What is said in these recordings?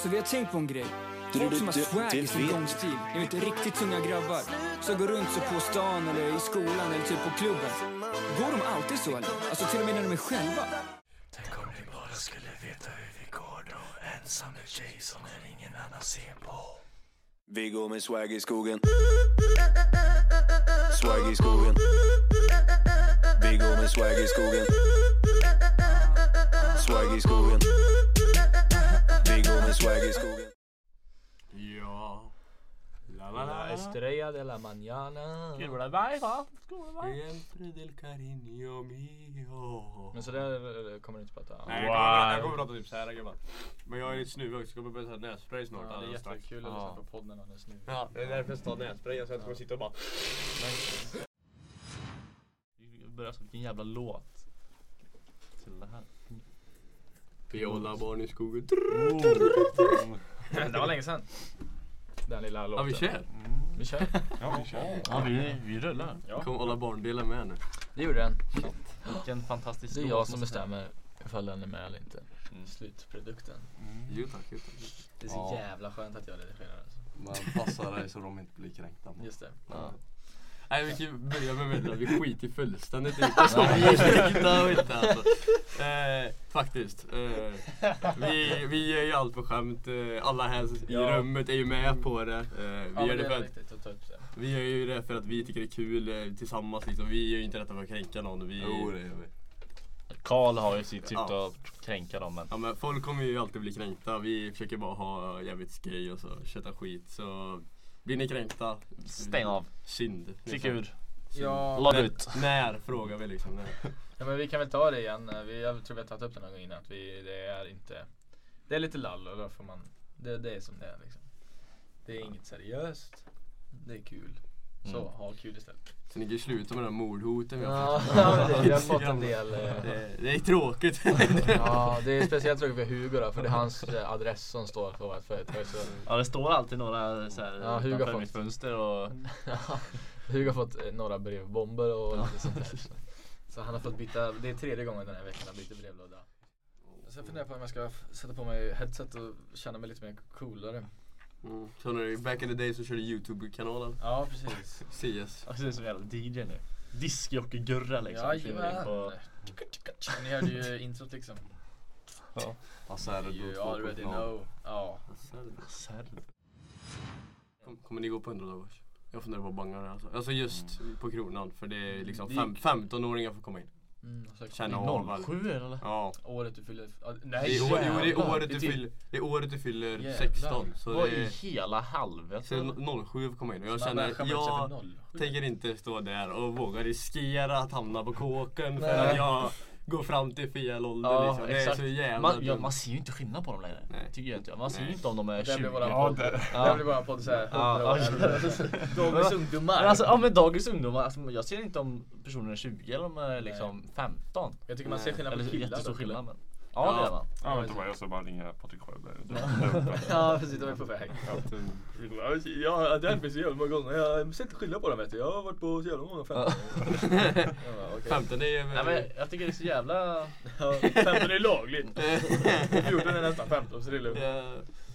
Alltså vi har tänkt på en grej. Folk som har swag i sin gångstil. Ni vet riktigt tunga grabbar. Som går runt så på stan eller i skolan eller typ på klubben. Går de alltid så eller? Alltså till och med när de är själva. Tänk om ni bara skulle veta hur vi går då Ensam med Jason när ingen annan ser på Vi går med swag i skogen. Swag i skogen. Vi går med swag i skogen. Swag i skogen. Med swag i skogen. Ja. La la La la la. estrella de la mañana. Siempre del cariño mio. Men så där eh, kommer du inte prata? Nej, jag kommer, jag kommer prata typ såhär gubbar. Men jag är lite snuvig också, jag kommer börja ta nässpray snart. Ja, det är jättekul att Ja. lyssna på podden alldeles nu. Ja, det är därför jag tar nässprayen så jag inte kommer sitta och bara... Vi börjar som vilken jävla låt. Till det här. Viola barn i skogen. det var länge sedan. Den lilla låten. Ja vi kör. Vi kör. Ja, vi kör. Ja, vi, vi rullar. Ja. Kommer alla barndelar med nu. Det gjorde den. Vilken fantastisk Det är låt, jag som bestämmer ifall den är med eller inte. Slutprodukten. Jo tack, jo tack. Det är så Ja. jävla skönt att jag redigerar alltså. Man passar dig så de inte blir kränkta. Just det. Ja. Nej vi kan börja med att vi skiter fullständigt i alltså, vi är kränkta och inte alltså. Eh, faktiskt. Eh, vi, vi är ju allt på skämt. Eh, alla här i Ja. rummet är ju med på det. Eh, vi, Ja, gör det det för är att, vi gör ju det för att vi tycker det är kul eh, tillsammans liksom. Vi gör ju inte detta för att kränka någon. Vi, Jo det gör vi. Karl har ju sitt syfte Ja. att kränka dem men Ja men folk kommer ju alltid bli kränkta. Vi försöker bara ha jävligt skoj och så köta skit. Så blir ni kränkta, stäng av. synd. Klick liksom. ur. Ja, Logg När- ut. När frågar vi liksom. När. Ja men vi kan väl ta det igen. Vi, jag tror vi har tagit upp det någon gång innan att vi, det är inte Det är lite lall och då får man Det, det är som det är liksom. Det är inget seriöst. Det är kul. Så Mm. ha kul istället. Så ni kan ju sluta med de här mordhoten vi har Ja, fått. ja, vi har fått en del. eh, Det, det är tråkigt. Ja, det är speciellt tråkigt för Hugo då, för det är hans eh, adress som står på vårt företag. Så Ja det står alltid några så här Ja, Hugo utanför har mitt fått. fönster och Hugo har fått eh, några brevbomber och lite sånt där. Så. så han har fått byta, det är tredje gången den här veckan han byter brevlåda. Sen funderar jag på om jag ska sätta på mig headset och känna mig lite mer coolare. Mm. Så när du, back in the day så körde Youtube-kanalen. Ja, precis. CS. alltså, det är en jävla DJ nu. Diskjockey-Gurra liksom. på- Ni hörde ju introt liksom. Är det You already 2.0. know. Ja. Serv. Kom, kommer ni gå på 100 dagars? Jag funderar på att banga det alltså. Alltså just på kronan för det är liksom Det fem, gick- 15-åringar får komma in. Mm. Känna av allt. 07 eller? Ja. Året du fyller... ja, Det Nej är, år, jo, det är året Det du är fyller, det är året du fyller Jävlar. 16. Så Vad det i hela helvete? så 07 får komma in. Och jag känner, jag tänker inte stå där och våga riskera att hamna på kåken för Nej. att jag går fram till fel ålder Ja, liksom. Det är så jävla Man, ja, man ser ju inte skillnad på dem längre. Nej. Tycker jag inte. Man ser ju inte om de är Det 20. blir våran Ja, podd. det- Det blir våran podd såhär. Ja, Dagens ungdomar. Men alltså, ja men dagens ungdomar, alltså, jag ser inte om personen är 20 eller om de är liksom 15. Jag tycker man ser skillnad på Eller killar. jättestor skillnad men. Ja, det Ja. man. Ja vänta bara, jag ska bara ringa Patrik Sjöberg. Ja precis, de är på väg. Ja, det har hänt mig så jävla många gånger. Jag ser inte skillnad på dem vet du. Jag har varit på så jävla många femton. Jag bara, okej. 15 det är Nej, men jag tycker det är så jävla... Ja, 15 är lagligt. 14 är nästan 15 så det är lugnt. Ja,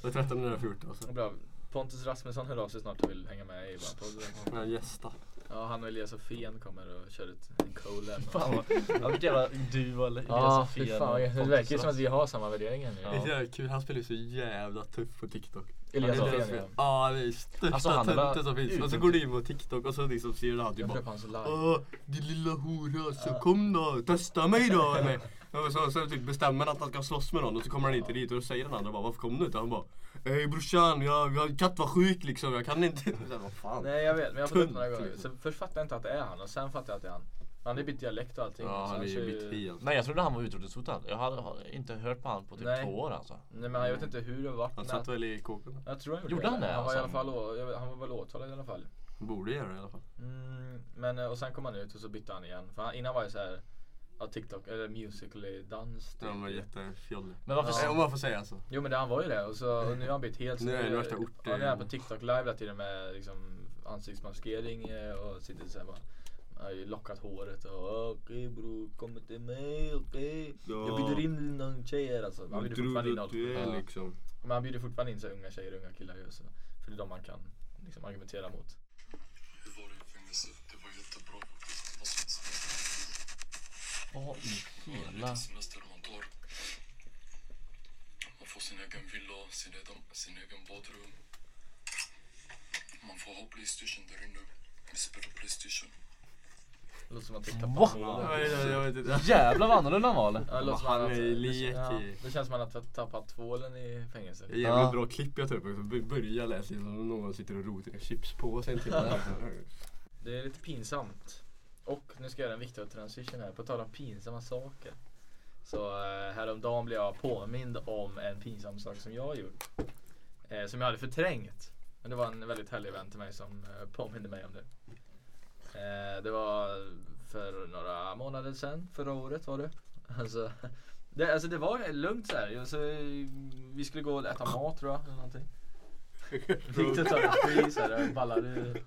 och 13 är 14 så. Bra. Pontus Rasmusson hör av sig snart och vill hänga med i vår podd. Ja, gästa. Ja, han och Elias och Fen kommer och kör ett, en collab. Fan vad... Ja, vilket jävla duo eller Ja, Elias fy Sofia fan. och Det verkar ju som att vi har samma värderingar nu. Ja. Det är så jävla kul, han spelar ju så jävla tuff på TikTok. Elias och Elias Fen Fen. ja. Ja, det är största Alltså, tönten som finns. Och så går du in på TikTok och så liksom ser du han typ bara. Åh, din lilla hora, så kom då, testa mig då eller? Och så, så typ bestämmer han att han ska slåss med någon och så kommer han inte dit och då säger den andra bara varför kom du inte? Han bara Ey brorsan, jag, jag, katt var sjuk liksom, jag kan inte. Här, vad fan. Nej jag vet, men jag har fått upp några gånger. Så först fattade jag inte att det är han och sen fattade jag att det är han. Han har bytt dialekt och allting. Ja, han är ju mitt helt. Nej jag trodde han var utrotningshotad. Jag hade har inte hört på han på typ Nej. två år alltså. Nej men jag vet inte hur det var. Han satt väl i kåken? Jag tror han Gjorde han det, Han var, i alla alltså? fall, han var väl åtalad i alla fall. Borde göra det i alla fall. Mm, men eh, och sen kom han ut och så bytte han igen. För han, innan var jag så här, ja, TikTok, eller musically dans. typ. Ja, han var jättefjollig. Men varför... Ja. Om man får säga så. Jo men det, han var ju det och, så, och nu har han bytt helt. så Nu är nu- värsta ort- Ja, nu är han på TikTok live hela tiden med liksom, ansiktsmaskering eh, och sitter så här bara Jag har ju lockat håret och okej bror, kom till mig, okej. Jag Ja. bjuder in någon tjejer alltså. Man bjuder fortfarande in du allt. är Ja. liksom? Men man bjuder fortfarande in så här unga tjejer och unga killar ju. Så. För det är de man kan liksom argumentera mot. Hur var det i fängelse? Det var jättebra faktiskt. Vad ska jag säga? Vad i hela... Lite man får sin egen villa, sin egen, sin egen badrum. Man får ha Playstation där inne. Vi spelar Playstation. Det låter som att titta på Va? Jävlar vad annorlunda han var eller? Ja, det, låter Han är det, lek ja, det känns som att han har tappat tvålen i fängelse. Det är jävligt Ja. bra klipp jag tar upp Börja läsa liksom som någon sitter och rotar i till det. Det är lite pinsamt. Och nu ska jag göra en viktig transition här. På tal om pinsamma saker. Så eh, häromdagen blev jag påmind om en pinsam sak som jag har gjort. Eh, som jag hade förträngt. Men det var en väldigt härlig vän till mig som eh, påminde mig om det. Eh, det var för några månader sedan. Förra året var det. Alltså, det, alltså det var lugnt så här. Alltså, vi skulle gå och äta mat tror jag. Eller någonting. Fick du ta ett pris här? Ballar du?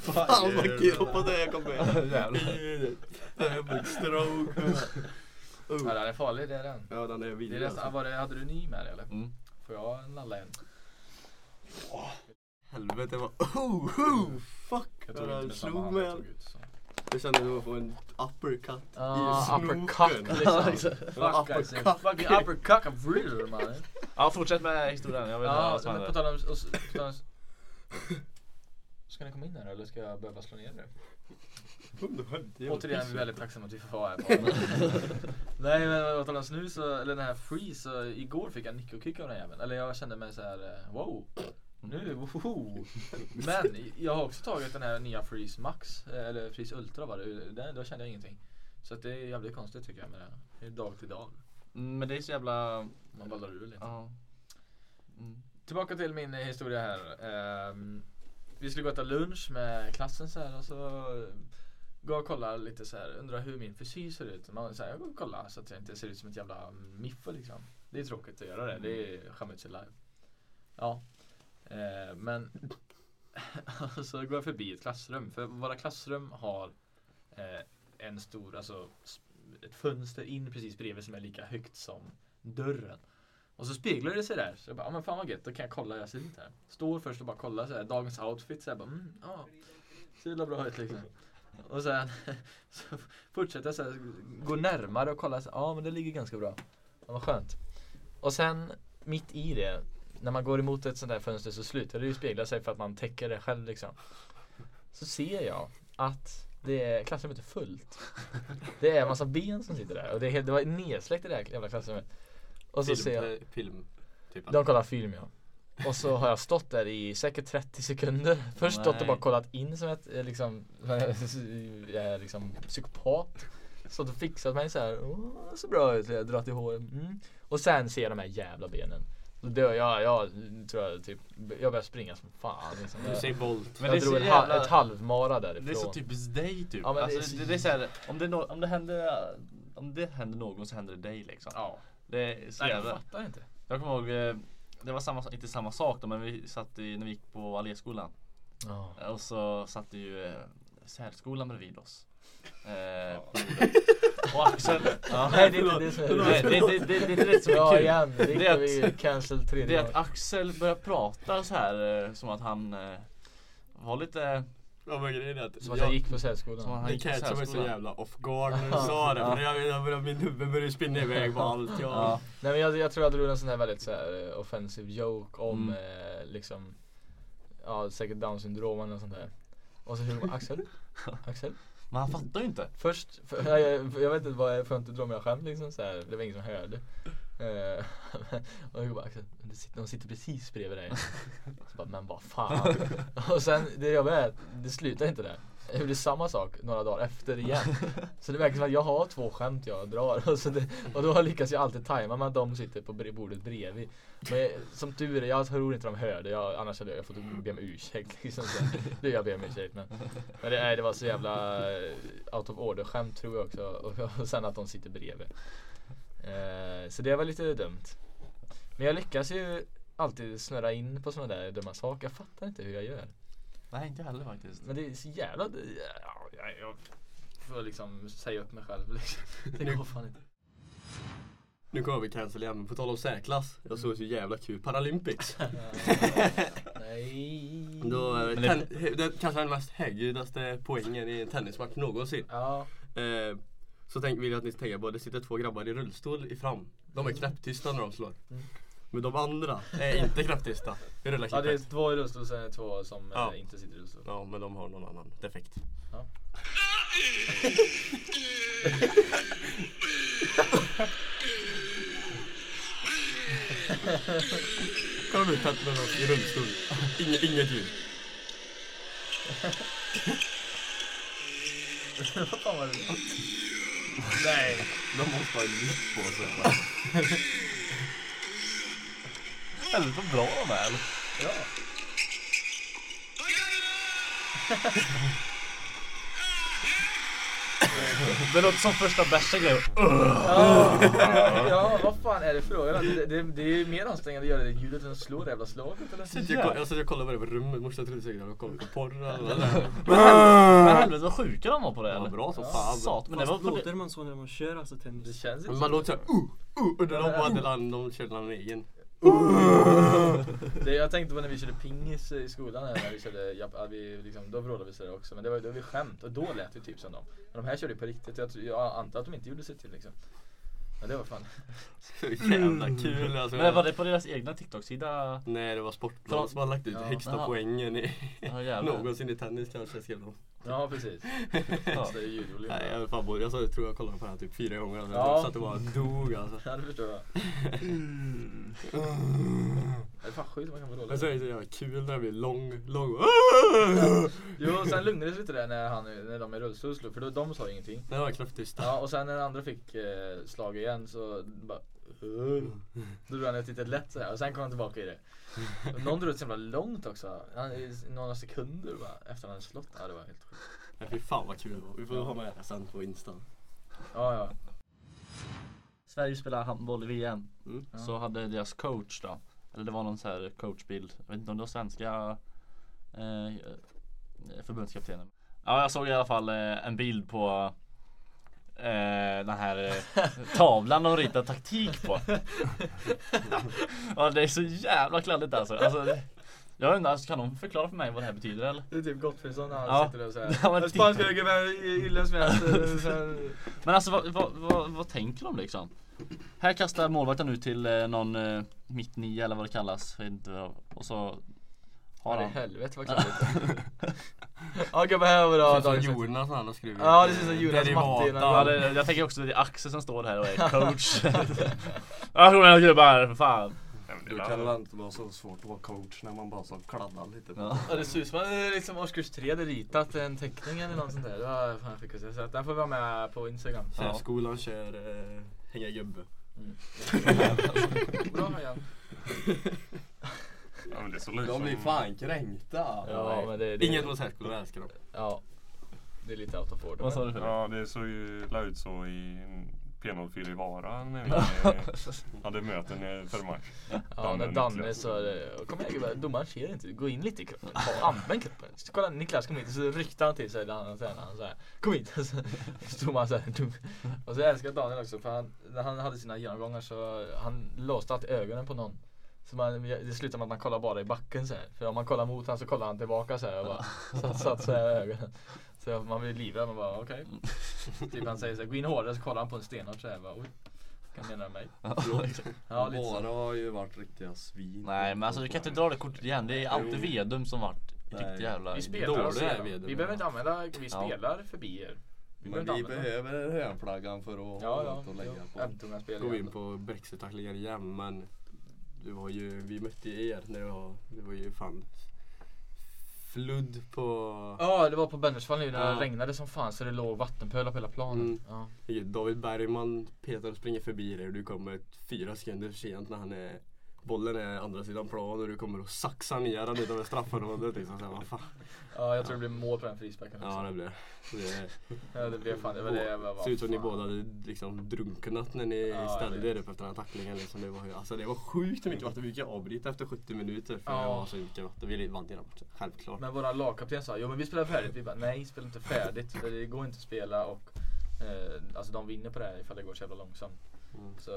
Fan vad kul, hoppas det jag kommer Jävlar. Jag stroke. Ja, den är farlig det är den. Ja den är Det är vidrig nästan, alltså. var det, hade du ny med dig eller? Mm. Får jag nalla en? Helvete vad, oh, oh, fuck. Jag Jag samma slog mig. jag som att få en uppercut Ah, i snoken. uppercut liksom. Fuck uppercut. fucking uppercut of mannen. Ja fortsätt med historien, jag vill höra Ja, vad som men på hände. tal om, och, s- på tal om Ska ni komma in här eller ska jag behöva slå ner nu? Återigen är vi väldigt tacksamma att vi får vara här. Nej men på tal om snus, så, eller den här freeze, så igår fick jag nickelkick av den jäveln. Eller jag kände mig så här: eh, wow. Nu, woho. Men jag har också tagit den här nya Freeze Max, eh, eller Freeze Ultra var det. Den, då kände jag ingenting. Så att det är jävligt konstigt tycker jag med det. här. Det är dag till dag. Mm, Men det är så jävla... Man ballar ur lite. Ja. Mm. Tillbaka till min historia här. Ehm, vi skulle gå och äta lunch med klassen så här och så gå och kolla lite så här. Undrar hur min frisyr ser ut. Man säger jag går och kolla så att jag inte ser ut som ett jävla miffo liksom. Det är tråkigt att göra det. Det är skämma ut sig live. Ja. Eh, men så går jag förbi ett klassrum. För våra klassrum har eh, en stor, alltså ett fönster in precis bredvid som är lika högt som dörren. Och så speglar det sig där. Så jag bara, ja men fan vad gött, då kan jag kolla hur jag ser ut här. Står först och bara kollar så här, dagens outfit så jag bara, mm, ja. Ser jävla bra ut liksom. Och sen så fortsätter jag så här, gå närmare och kolla, ja men det ligger ganska bra. Ja, vad skönt. Och sen mitt i det, när man går emot ett sånt där fönster så slutar det ju spegla sig för att man täcker det själv liksom. Så ser jag att det är, klassrummet är fullt. Det är en massa ben som sitter där och det, är helt, det var nedsläckt i det här jävla klassrummet. Och så ser jag Film, eh, film typ. de kollar film ja. Och så har jag stått där i säkert 30 sekunder. Först stått och Nej. bara kollat in som ett eh, liksom, jag är liksom psykopat. Stått och fixat mig så här. Åh, så bra ut. Jag drar till håret. Mm. Och sen ser jag de här jävla benen. Dör jag, jag tror jag typ, jag börjar springa som fan liksom. Du Jag, säger Bolt. Men det är jag drog så en ha, jävla- ett halvmara därifrån. Det är så typiskt dig typ. Ja, men det är alltså, så- det, det är så här, om, det, no- om det händer om det händer någon så händer det dig liksom. Ja. Det är så Nej jag jävla. fattar inte. Jag kommer ihåg, eh, det var samma, inte samma sak då, men vi satt i, när vi gick på Alléskolan. Ja. Och så satt det ju eh, särskolan bredvid oss. Eh, och Axel. Ja. Nej det är inte det som är Nej, det, det, det, det är inte det som är Ja kul. igen, Det är vi att- cancel tredje Det är att Axel börjar prata så här eh, som att han eh, var lite... Ja men grejen är att Som att jag gick på. Som att han Det gick på catchade mig så särskolan. jävla off guard när du sa det. För jag, jag, jag, min huvud började spinna iväg på allt. Jag, Ja. Nej men jag, jag tror jag drog en sån här väldigt så här eh, offensive joke om Mm. eh, liksom Ja säkert down syndrom eller något sånt där Och så hur Axel? Axel? Men han fattar ju inte. Först, för, jag, jag, vet inte vad jag får inte dra mig skämt liksom så här. Det var ingen som hörde eh, Och jag bara de sitter precis bredvid dig Så bara, men vad fan Och sen, det jag vet, det slutar inte där jag gjorde samma sak några dagar efter igen. Så det verkar som att jag har två skämt jag drar. Och, så det, och då lyckas jag alltid tajma med att de sitter på bordet bredvid. Men som tur är, jag tror inte de hörde, jag, annars hade jag fått be om ursäkt liksom, så, jag ber om ursäkt men Men det, nej, det var så jävla eh, out of order skämt tror jag också. Och, och sen att de sitter bredvid. Eh, Så det var lite dumt. Men jag lyckas ju alltid snurra in på sådana där dumma saker, jag fattar inte hur jag gör. Nej inte heller faktiskt. Men det är så jävla... Ja, jag, jag får liksom säga upp mig själv liksom. Det går fan inte. Nu kommer vi cancel igen, men på tal om särklass. Jag såg så jävla kul. Paralympics. Nej. Då, eh, Men ten, det kanske är den mest högljuddaste poängen i en tennismatch någonsin. Ja. Eh, så tänk, vill jag att ni tänker på, det sitter två grabbar i rullstol i fram. De är knäpptysta när de slår. Mm. Men de andra är inte knäpptysta. Det är ja, det är två i rullstol och sen är det två som Ja. eh, inte sitter i rullstol. Ja, men de har någon annan defekt. Ja. Kolla nu, någon i rullstol. Inge, inget ljud. Vad fan var det? Nej. De måste ha en mick på sig. Helvete vad bra de är. Ja. Det låter som första bärsen grejen. Ja, ja, vad fan är det frågan? Det, det, det är mer ansträngande att göra det ljudet än att slå det jävla slaget eller? Sitter jag, jag, jag kollar vad det var i rummet, morsan trodde säkert att jag kollade på porr eller. Men helvete vad sjuka de var på det Ja, eller? bra som Ja. fan. Sat, men det var låter det, man så när man kör alltså Det tennis? känns inte man låter såhär uh, uh, och de hade de körde en egen. Det jag tänkte på när vi körde pingis i skolan här, när vi körde, ja, vi liksom, då vrålade vi sådär också men det var, var vi skämt och då lät det typ som dem. Men de här körde ju på riktigt, jag, jag antar att de inte gjorde sig till liksom. Men det var fan. Så jävla kul alltså. men var det på deras egna TikTok-sida? Nej det var Sportbladet som har lagt ut Ja. högsta Jaha. poängen i Ja någonsin i tennis kanske skrev de. Ja precis. Ja. Det är ljudvolym. Nej jag, fan, jag, så, jag tror jag kollade på den här typ fyra gånger alltså. Ja. Så att det bara dog alltså. Ja det förstår jag. Det är fan sjukt man kan vråla. Men så är det så jävla kul när det blir lång, lång. Jo sen lugnade det sig lite där när, han, när de i rullstol slog för då, de sa ingenting. Det var knäpptysta. Ja och sen när den andra fick eh, slag igen så bara Då drog han ett litet lätt såhär och sen kom han tillbaka i det. Och Någon drog ett så jävla långt också. Han, i några sekunder bara efter han hade slått. Ja det var helt sjukt. Ja, fy fan vad kul det var. Vi får ha med det sen på Insta. Ja ja. Sverige spelar handboll i VM. Mm. Så hade deras coach då, eller det var någon så här coachbild, jag vet inte om det var svenska eh, förbundskaptenen. Ja jag såg i alla fall eh, en bild på eh, den här eh, tavlan de ritar taktik på. ja det är så jävla kladdigt alltså. alltså det- jag undrar, alltså, kan de förklara för mig vad det här betyder eller? Det är typ Gottfridsson när han Ja. sitter där och säger Spanska gubben. Men alltså vad, vad, vad, vad tänker de liksom? Här kastar målvakten ut till eh, någon eh, mitt nio eller vad det kallas. Och så har Ja han. helvete vad kladdigt. Ja gubben här var Det det. ser ut som Jonas när han har skrivit. Ja det ser ut som Jonas. Ja, det, jag tänker också att det är Axel som står här och är coach. Jag tror jag gubbar, för fan. Ja, det kan väl- inte vara så svårt att vara coach när man bara så kladdar lite. Ja. Ja det ser ut som att det är liksom årskurs 3 hade ritat en teckning eller något sånt där. Det var fan fick jag. Så den får vi ha med på Instagram. Särskolan kör eh, hänga gubbe. Bra ja. Ja, men det är så lite De blir som- fan kränkta. Ja men det, det Inget mot särskolan, jag älskar dem. Ja. Det är lite out of order. Vad sa du för Ja, det såg ju la ut så i P04 i Vara när vi hade möten för match. Ja, när Danne, sa det. Kom igen gubbar, domaren ser inte. Gå in lite i kroppen. Ta, använd kroppen. Så Kolla Niklas kom hit och så ryckte han till sig den andra tränaren så här. Kom hit. Och så stod man så här. dum. Och så älskar jag Daniel också för han, när han hade sina genomgångar så han låste alltid ögonen på någon. Så man, det slutar med att man kollar bara i backen så här. För om man kollar mot honom så kollar han tillbaka så här och bara satt, satt så här i ögonen. Så man blir livrädd, man bara okej. Typ han säger så här, gå in hårdare så kollar han på en stenart så här. Bara, Oj, kan menar du mig? Ja, lite så. Bara har ju varit riktiga svin. Nej men alltså du kan inte dra det kortet igen. Det är alltid Vedum som varit Nej. riktigt jävla Vi spelar Dåliga är dem. vi, behöver inte använda, vi Ja. spelar förbi er. Vi Men behöver vi behöver hörnflaggan för att Ja, ja. att lägga ja. på. Vi in på brexit-tacklingar igen men det var ju, vi mötte ju er när det var, det var ju fan fludd på Ja, det var på Bennersvall nu när Ja. det regnade som fan så det låg vattenpölar på hela planen. Mm. Ja. David Bergman, Peter springer förbi dig och du kommer fyra sekunder sent när han är bollen är andra sidan plan och du kommer och saxar ner den utanför straffområdet liksom. Så här, vad fan. Ja, jag tror det blir mål på den frisparken också. Ja det blir det. Ja, det blev fan, det var det jag bara, Det ser ut som ni båda hade liksom drunknat när ni Ja, ställde er upp efter den här tacklingen. Liksom. Det, var, alltså, det var sjukt mycket vatten vi fick avbryta efter 70 minuter. För Ja. det var så mycket vatten. Vi vann hela matchen, självklart. Men våra lagkapten sa, jo men vi spelar färdigt. Vi bara, nej spela inte färdigt. Det går inte att spela och eh, alltså de vinner på det här ifall det går så jävla långsamt. Mm. Så,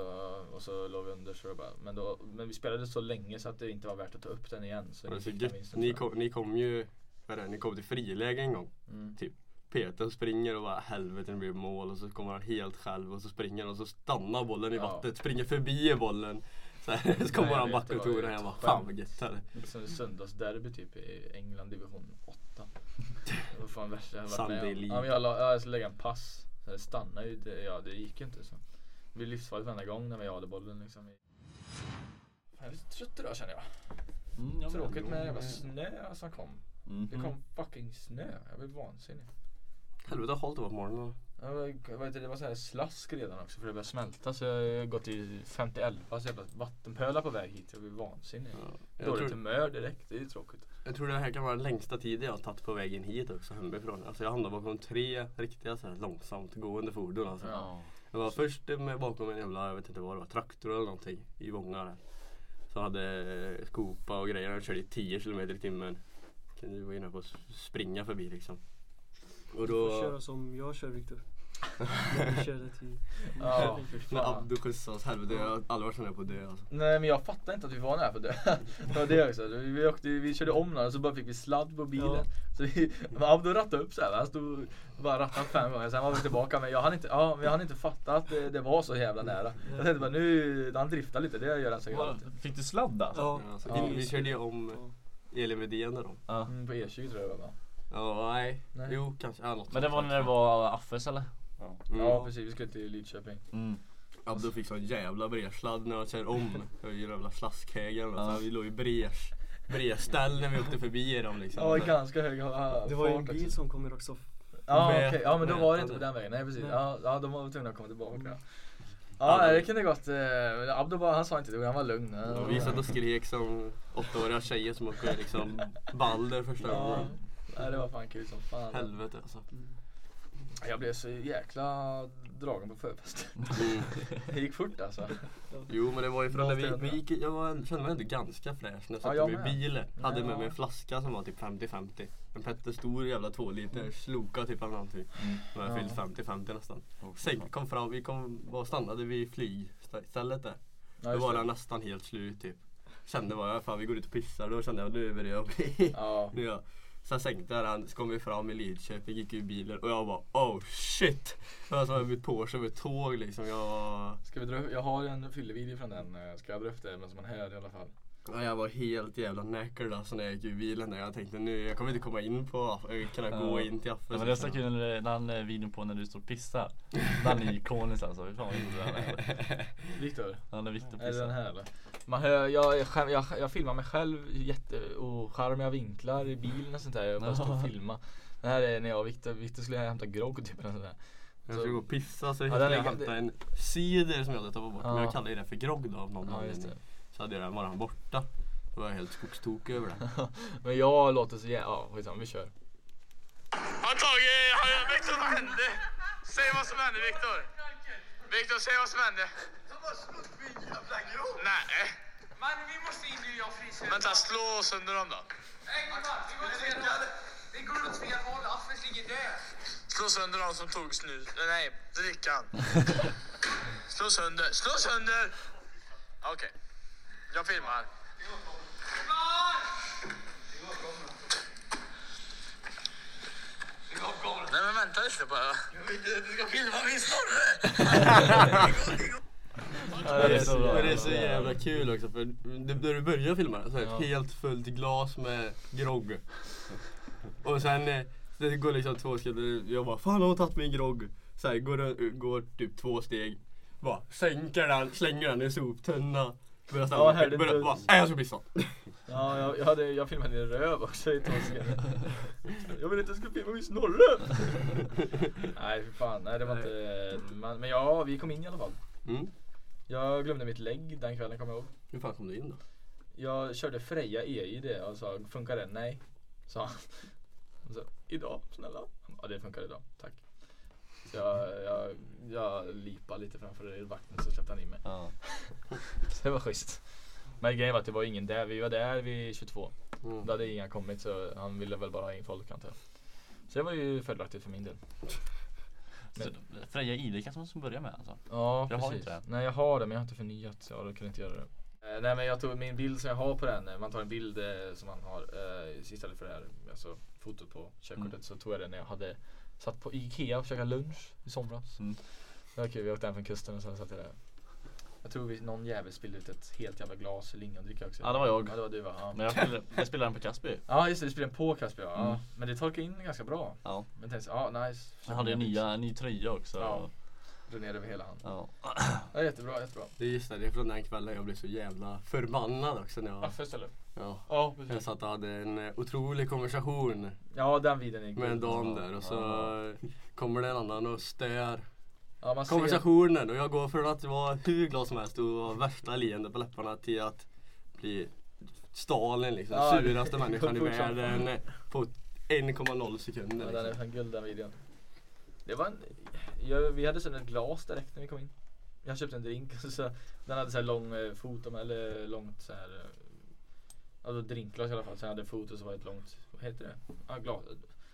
och så låg vi under så bara, men, då, men vi spelade så länge så att det inte var värt att ta upp den igen. Så var ni vinsten Ni kom, ni kom ju, vad är det, ni kom till friläge en gång. Mm. Typ. Peter springer och bara helvete det blir mål och så kommer han helt själv och så springer han och så stannar bollen i Ja. vattnet, springer förbi bollen. Så, här, så kommer jag han backa och tog den jag ett bara skämt. fan vad gött här. Lite som ett söndagsderby typ i England division 8. Det var fan värsta jag varit med om. Ja, jag, la, ja, jag lägga en pass. Så det stannade ju, det, ja det gick ju inte så. Det blir livsfarligt varenda gång när vi hade bollen liksom. Jag är lite trött idag känner jag. Mm, ja, Tråkigt med jävla snö som kom. Mm. Det kom fucking snö. Jag blev vansinnig. Helvete vad halt det var på morgonen. Ja, vad heter det, var så här slask redan också för det började smälta så jag har gått i 50-11 så jävla vattenpölar på väg hit. Jag blev vansinnig. Ja. Jag, Dåligt tror, humör direkt, det är ju tråkigt. jag tror det här kan vara den längsta tiden jag har tagit på vägen hit också hemifrån. Alltså jag hamnade bakom tre riktiga så här långsamt gående fordon alltså. Ja. Jag var först med bakom en jävla, jag vet inte vad det var, traktor eller någonting i Vånga där. Så hade skopa och grejer, han körde i 10 km i timmen. Kunde vara inne på att springa förbi liksom. Och Du får då, köra som jag kör Viktor. Vi körde till... Ja, när. Abdo skjutsade oss, helvete jag har aldrig varit så nära på dö alltså. Nej men jag fattar inte att vi var nära på det. Det var det också. Vi, åkte, vi körde om några så bara fick vi sladd på bilen. Ja. Så vi, Abdo rattade upp så här. Han stod bara rattade fem gånger. Sen var vi tillbaka. Men jag hann inte, ja, men jag hann inte fatta att det, det var så jävla nära. Jag tänkte bara nu, han driftar lite. Det gör han säkert alltid. Fick du sladd alltså? Ja. Alltså, Ja. vi, vi körde ju om Elin Wedén då. Ja. Mm, på E20 tror jag det var va? Ja, nej. Nej. Jo, kanske. Ja, något Men det var där. när det var Affes eller? Mm. Ja precis, vi skulle till Lidköping. Mm. Abdo fick sån jävla bredsladd när han körde om. Ju en jävla slaskhägen. Ja. Ja. Vi låg i bres, bredställ när vi åkte förbi dem liksom. Ja, ganska hög uh, Det var ju en fart bil också. som kom rakt så Ja okej, ja men då var det inte på den vägen. Nej precis. Nej. Ja, ja de var tvungna att komma tillbaka. Mm. Ja det kunde gått. eh, Abdo bara, han sa inte det, han var lugn. Och vi satt och skrek som åttaåriga tjejer som åker liksom Balder första Ja, gången. nej, det var fan kul som fan. Helvete alltså. Jag blev så jäkla dragen på förfest. Mm. Det gick fort alltså. Jo men det var ju för att när vi, vi gick, jag var, kände mig ändå ganska fräsch när jag Ja, satt jag mig i bilen. Hade med Ja. mig en flaska som var typ 50-50. En Petter stor jävla två liter sloka typ eller någonting. Men jag Ja. fyllt 50-50 nästan. Sen kom fram, vi kom, var stannade vid flygstället där. Ja, Då var den nästan helt slut typ. Kände bara, fan vi går ut och pissar. Då kände jag, nu börjar jag bli... Ja. nu är jag. Sen sänkte jag den, så kom vi fram i Lidköping, gick ur bilen och jag bara oh shit! Det var som att jag på som ett tåg liksom. Jag var, Ska vi dra jag har en fyllevideo från den. eh, Ska jag dra upp det men som man hör i alla fall. ja, jag var helt jävla knackered alltså när jag gick ur bilen där. Jag tänkte nu, jag kommer inte komma in på Aff- jag kunna gå in till. Ja, men det är så kul när den eh, videon på när du står och pissar. Den är ikonisk alltså. Fy fan vad rolig den är. Viktor? Han är viktig att Är det den pissa. här eller? Man hör, jag, skäm, jag, jag filmar mig själv i jätteocharmiga vinklar i bilen och sånt där. Jag bara står och filmar. Det här är när jag och Viktor, Viktor skulle hämta grogg typ eller sånt där. Jag skulle gå och pissa så Ja, ja, jag är- hämta en cider som jag hade tappat bort. Men Ja. jag kallar det för grogg då av någon Ja just anledning. det. Så hade den varit borta. Då var jag helt skogstokig över det. Men jag låter så jävla, ja skitsamma vi kör. Har tagit... Viktor, vad hände? Säg vad som hände, Viktor. Viktor, säg vad som hände. De har snott min jävla grogg! Nej. Man, vi måste in nu, jag fryser. Vänta, slå sönder dem då. Nej, vi går åt fel håll. Vi går åt fel håll, Affes ligger död. Slå sönder dem som tog snus. Eh, Nej, drickan. Slå sönder. Slå sönder! Okej. Jag filmar. Nej men vänta lite bara. Du ska filma min snorre! Ja, det är så bra. Det är så jävla kul också för det- när du börjar filma så är det Ja. ett helt fullt glas med grogg. Och sen eh, det går liksom två steg, jag bara fan har hon tagit min grogg? Så här, går, går typ två steg, bara sänker den, slänger den i en soptunna. Börjar ställa Ja, mig- här, det- börjar bara, nej jag ska pissa. Ja, jag, jag, hade, jag filmade din röv också i sekunder. Jag vill inte att du ska filma min snorre! Nej för fan, nej det var inte, man, men ja vi kom in i alla fall. Mm. Jag glömde mitt lägg den kvällen kommer jag ihåg. Hur fan kom du in då? Jag körde Freja EID och sa funkar det? Nej. Sa han. Och så, idag snälla. Ja det funkar idag, tack. Jag, jag, jag lipade lite framför vakten så släppte han in mig. Ja. Så det var schysst. Men grejen var att det var ingen där. Vi var där vid 22. Mm. Då hade inga kommit så han ville väl bara ha in folk antar jag. Så det var ju fördelaktigt för min del. Så Freja ID kanske man ska börja med alltså. Ja Jag har precis. Nej jag har det men jag har inte förnyat så jag kunde inte göra det. Eh, nej men jag tog min bild som jag har på den. Man tar en bild eh, som man har eh, istället för det här alltså fotot på körkortet Mm. så tog jag det när jag hade satt på Ikea och käkat lunch i somras. Mm. Det var kul. Vi åkte hem från kusten och sen satt jag där. Jag tror vi, någon jävel spillde ut ett helt jävla glas lingondricka också. Ja, det var jag. Ja det var du va? Ja. Men jag spelade, jag spelade den på Casby. Ja just det, du spelade en på Casper ja. Mm. ja. Men det torkade in ganska bra. Ja. Men tänkte ja nice. Jag hade nya, en ny tröja också. Ja. Drog ner över hela hand. Ja. Ja, jättebra, jättebra. Det är just det, det är från den kvällen jag blev så jävla förbannad också när jag, Affe istället. Ja, Ja jag satt och hade en eh, otrolig konversation Ja den videon är med en dam där och så kommer det en annan och stör Ja, man ser, konversationen och jag går från att vara hur glad som helst och ha värsta leende på läpparna till att bli Stalin liksom, Ja, det- suraste människan i fort som fan. världen eh, på 1,0 sekunder ja, den är liksom. fan guld den videon. Det var en, jag, vi hade sån ett glas direkt när vi kom in. Jag köpte en drink och så, den hade så här lång eh, fot, eller långt så här. eh, Alltså drinkglas i alla fall. Sen hade fot och så var det ett långt, vad heter det? Ja, glas.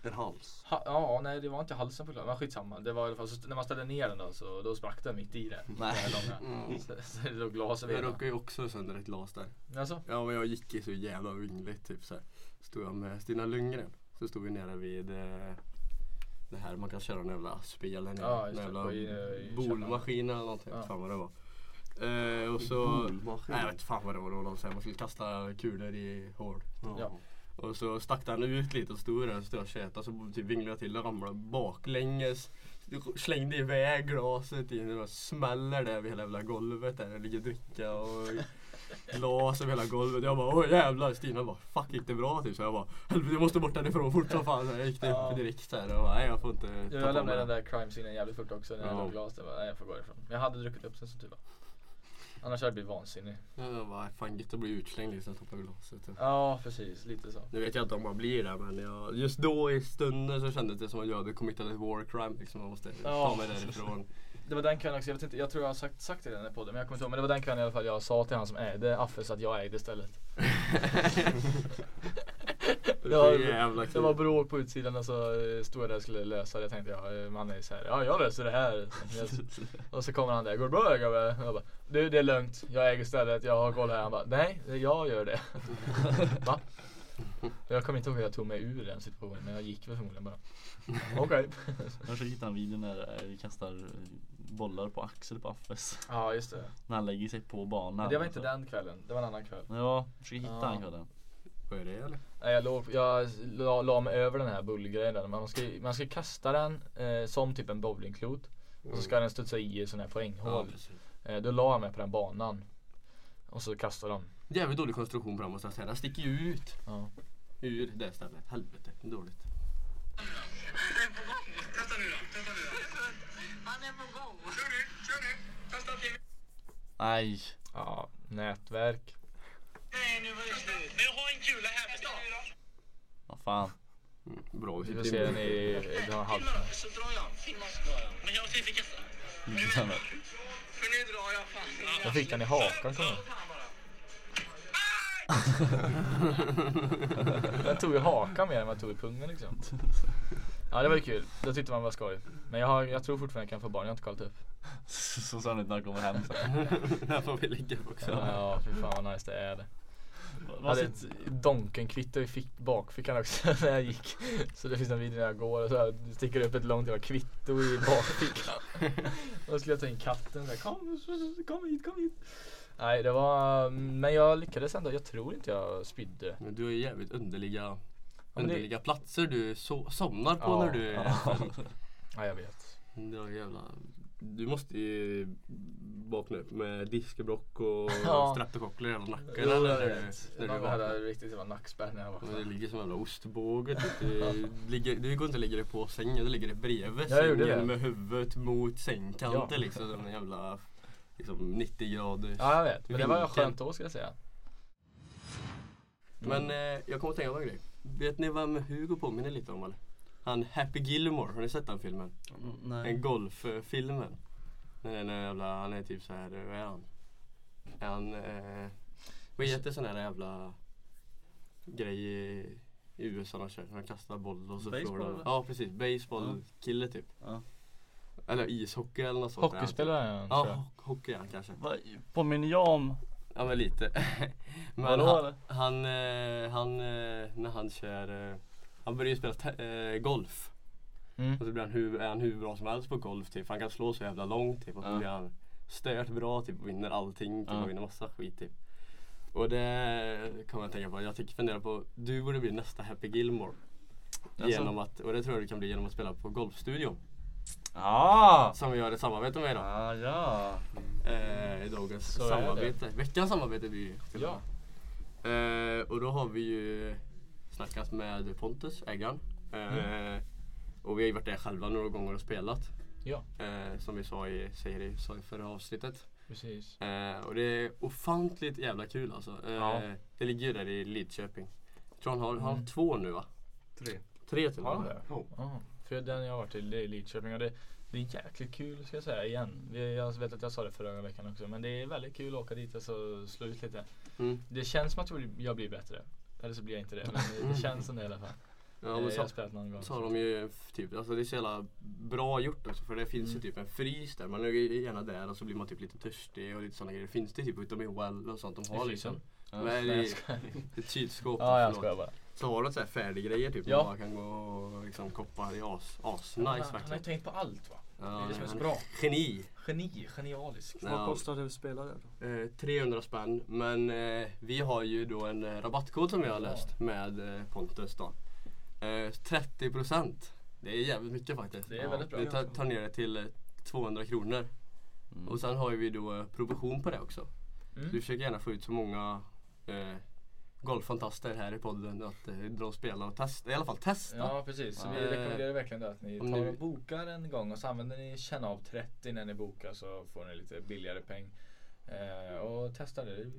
En hals. Ha, ja, nej det var inte halsen på glaset, men skitsamma. Det var i alla fall, så när man ställde ner den då så då sprack den mitt i det. Nej. Det. Mm. Så, så det låg glas över Jag råkade ju också sönder ett glas där. Alltså? Ja men jag gick i så jävla vingligt typ så här. Stod jag med Stina Lundgren. Så stod vi nere vid eh, det här man kan köra den jävla spelen. Ja, den just det, jävla i- i bolmaskin eller någonting. Ja. Fan vad det var. Eh, och så, nej jag vet inte fan vad det var. Det var någon så här, man skulle kasta kulor i hål. Ja. Och så stack han ut lite och stod där och stod och tjötade. Så typ vinglade jag till och ramlade baklänges. Slängde iväg glaset in och smäller där vid hela jävla golvet där det ligger dricka och glas över hela golvet. Jag bara åh jävlar. Stina bara fuck gick det bra typ? Så jag bara helvete jag måste bort därifrån fort som fan. Så jag gick Ja. upp direkt så här och bara, nej jag får inte Ja, jag lämnade den det." där crime scenen jävligt fort också när jag Ja. låg glas. Det var, nej, jag får gå ifrån. Men jag hade druckit upp sen som tur var. Annars hade jag blivit vansinnig. Jag bara fan gött att bli utslängd liksom toppen av glaset. typ. Ja precis, lite så. Nu vet jag inte om man blir det men jag, just då i stunden så kändes det som att jag hade committat ett war crime liksom. Man måste Ja. ta mig därifrån. Det var den kvällen också, jag, vet inte, jag tror jag har sagt, sagt det i den här podden men jag kommer inte ihåg. Men det var den kvällen i alla fall jag sa till han som ägde Affe så att jag ägde istället. Det Ja, var jävla Det var bråk på utsidan och så eh, stod jag där och skulle lösa det. Jag tänkte ja, eh, man är så här, ja jag löser det här. och så kommer han där, går det bra gubbe? Jag bara, du det är lugnt, jag äger stället, jag har koll här. Han bara, nej jag gör det. Va? Jag kommer inte ihåg hur jag tog mig ur den situationen men jag gick väl förmodligen bara. Okej. Jag försöker hitta en video när eh, vi kastar bollar på Axel på Affes. Ja just det. När han lägger sig på banan. Men det var inte Så- den kvällen, det var en annan kväll. Ja, försöker hitta Ja. den kvällen. Är det eller? Nej, jag, låg, jag la, la mig över den här bullgrejen där. Man ska, man ska kasta den eh, som typ en bowlingklot. Och så ska den studsa i sån här poänghål. precis. eh, då la jag mig på den banan. Och så kastade de. Jävligt dålig konstruktion på den måste jag säga. Den sticker ju ut Ja. ur det stället. Helvete, dåligt. Testa nu då, testa nu då. Han är på gång. Kör nu, kör nu. Testa till. Nej. ja, nätverk. Nej, nu var det slut. Men jag har en kula här på stan. Vad fan. Mm, bra Vi får se den i, har halv. Filma då, så drar jag. Filma så drar jag. Men jag ska inte kasta. För nu drar jag fan. Jag fick den i hakan kommer jag tog i hakan mer än vad jag tog i pungen liksom. Ja det var ju kul. Det tyckte man var skoj. Men jag, har, jag tror fortfarande jag kan få barn. Jag har inte kollat upp. Så sannolikt när han kommer hem sen. Där får vi ligga också. Ja fy fan vad nice det är det. Jag hade sitter- ett Donken-kvitto i fick, bakfickan också när jag gick. Så det finns en video när jag går och så här, sticker upp ett långt jävla kvitto i bakfickan. och då skulle jag ta in katten så här, kom, kom hit, kom hit. Nej det var, men jag lyckades ändå. Jag tror inte jag spydde. Men du har jävligt underliga, det- underliga platser du so somnar på Ja, när du är ja. Ja jag vet. Det var jävla... Du måste ju vakna upp med diskbrock och Ja. streptokocker i hela nacken Jo, eller när du, du vaknar. riktigt jävla nackspärr när jag vaknade. Det ligger som en jävla ostbåge typ. Du, ligger, du går inte och lägger dig på sängen, du ligger dig bredvid sängen med huvudet mot sängkanten Ja. liksom. Som en jävla liksom 90 grader. Ja jag vet, men det var skönt då ska jag säga. Men eh, jag kommer att tänka på en grej. Vet ni vem Hugo påminner lite om eller? Han Happy Gilmore, har ni sett den filmen? nej. En golffilmen. Den är jävla, han är typ så här, vad är han? Är han, eh, vad heter sån här jävla grej i, USA de kör? Han kastar boll och så Baseball, slår de. eller? Ja precis, baseballkille typ. Ja. Eller ishockey eller något sånt. Hockeyspelare är han, Ja, ho- hockey är han kanske. Vad påminner jag om? Ja men lite. men Vadå, han, han, eh, han eh, när han kör, eh, han börjar ju spela eh, golf. Mm. Och så blir han hur, är han hur bra som helst på golf typ. Han kan slå så jävla långt typ. Och så blir han stört bra typ och vinner allting. Typ, och vinner massa skit typ. Och det kommer jag att tänka på. Jag tycker fundera på, du borde bli nästa Happy Gilmore. Jaså? Genom att, och det tror jag du kan bli genom att spela på Golfstudion. Ah! Som vi gör ett samarbete med idag. Ah, ja. Eh, I dagens Så samarbete. Veckans samarbete blir ju Ja. Eh, och då har vi ju snackat med Pontus, ägaren. Eh, Mm. Och vi har ju varit där själva några gånger och spelat. Ja, Eh, som vi sa i, säger i, sa i förra avsnittet. precis. Eh, och det är ofantligt jävla kul alltså. Eh, Ja. Det ligger ju där i Lidköping. Jag tror han har, han har Mm. två nu va? Tre. Tre till och med. det? Oh. För den jag har varit i det är Lidköping och det, det är jäkligt kul ska jag säga igen. Jag vet att jag sa det förra veckan också men det är väldigt kul att åka dit och så slå ut lite. Mm. Det känns som att jag blir bättre. Eller så blir jag inte det men det, det känns som det i alla fall. Ja, Eh, men jag så, har spelat någon gång. så har de ju typ, alltså det är så jävla bra gjort också för det finns ju Mm. typ en frys där. Man är ju gärna där och så blir man typ lite törstig och lite sådana grejer. Finns det typ utom i well och sånt de har liksom. Ja. Men Nej, jag skojar. ett kylskåp. Ja, jag skojar bara. Så har de så här färdiggrejer typ. Ja. Man bara kan gå och liksom koppa. Det är as, as nice han, han har ju tänkt på allt va? Ja, det är det som är så han bra. Geni. Geni, genialisk. Ja. Vad kostar det att spela då? Eh, 300 spänn. Men eh, vi har ju då en eh, rabattkod som jag har Ja. löst med eh, Pontus då. Eh, 30%. Det är jävligt mycket faktiskt. Det är väldigt bra. Vi tar, tar ner det till eh, 200 kronor. Mm. Och sen har vi då eh, provision på det också. Mm. Så vi försöker gärna få ut så många eh, golffantaster här i podden att eh, dra och spela och testa. I alla fall testa. Ja precis, så vi Eh, rekommenderar verkligen det att ni tar och bokar en gång och så använder ni känna av 30 när ni bokar så får ni lite billigare peng. Eh, och testa det, det är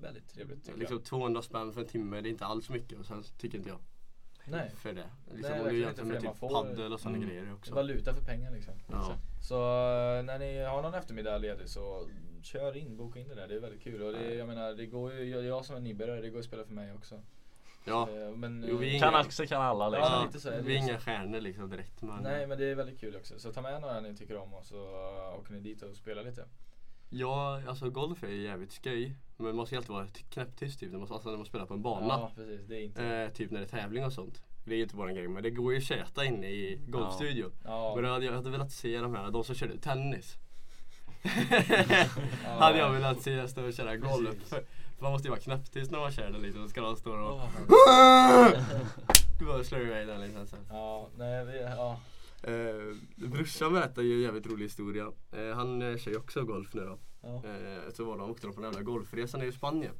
väldigt trevligt tycker Liksom 200 spänn för en timme, det är inte alls mycket och sen tycker inte jag. Nej, För det. Liksom Nej, om du jämför med typ paddel och sådana Mm. grejer också. valuta för pengar liksom. Ja. Så eh, när ni har någon eftermiddag ledig så kör in, boka in det där, det är väldigt kul. Och det, jag menar, det går ju, jag, jag som är nybörjare, det går att spela för mig också. Ja, Eh, men, Jo, vi eh, Kan Axel kan alla liksom. Ja, lite så vi är liksom. inga stjärnor liksom direkt. Men, Nej men det är väldigt kul också. Så ta med några ni tycker om och så åker ni dit och spelar lite. Ja, alltså golf är jävligt skoj. Men man ska alltid vara knäpptyst typ när man, alltså, när man spelar på en bana. Ja precis, det är inte... Eh, typ när det är tävling och sånt. Det är ju inte bara en grej men det går ju att köta inne i golfstudion. Ja. Men då hade jag hade velat se de här, de som körde tennis. Hade jag velat se stå och köra golf. Precis. För, för man måste ju vara knäpptyst när man kör den liksom. Då ska de stå och... Du bara slår iväg den liksom sen. Ja, nej vi, ja. Eh, brorsan berättade ju en jävligt rolig historia. Eh, han eh, kör ju också golf nu då. ja. Eh, så var de, åkte de på den jävla golfresan i Spanien.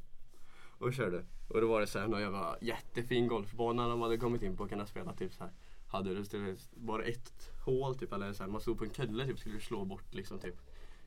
Och körde. Och då var det så här någon jävla jättefin golfbana de hade kommit in på och kunna spela typ så här. Hade det det bara ett hål typ eller så här, man stod på en kulle typ skulle slå bort liksom typ.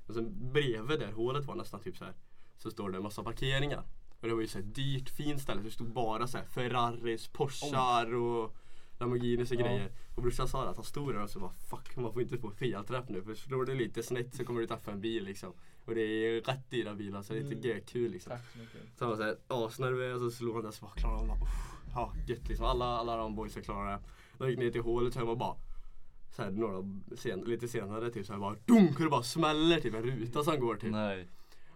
Och sen bredvid där hålet var nästan typ så här. Så står det en massa parkeringar. Och det var ju så här dyrt fint ställe så det stod bara så här Ferraris, Porschar och Lamborghinis och Ja. grejer. Och brorsan sa att han stod där och så bara fuck man får inte få felträff nu för slår det lite snett så kommer du träffa en bil liksom. Och det är rätt dyra bilar så det är Mm. inte kul liksom. Tack så mycket. Så han var såhär asnervös och så slog han där så bara klarade han bara "Uff, Ja gött liksom. Alla, alla de boysen klarade det. Då gick ner till hålet så jag bara så här, några sen, lite senare typ så här bara dunk och det bara smäller typ en ruta som går typ. Nej.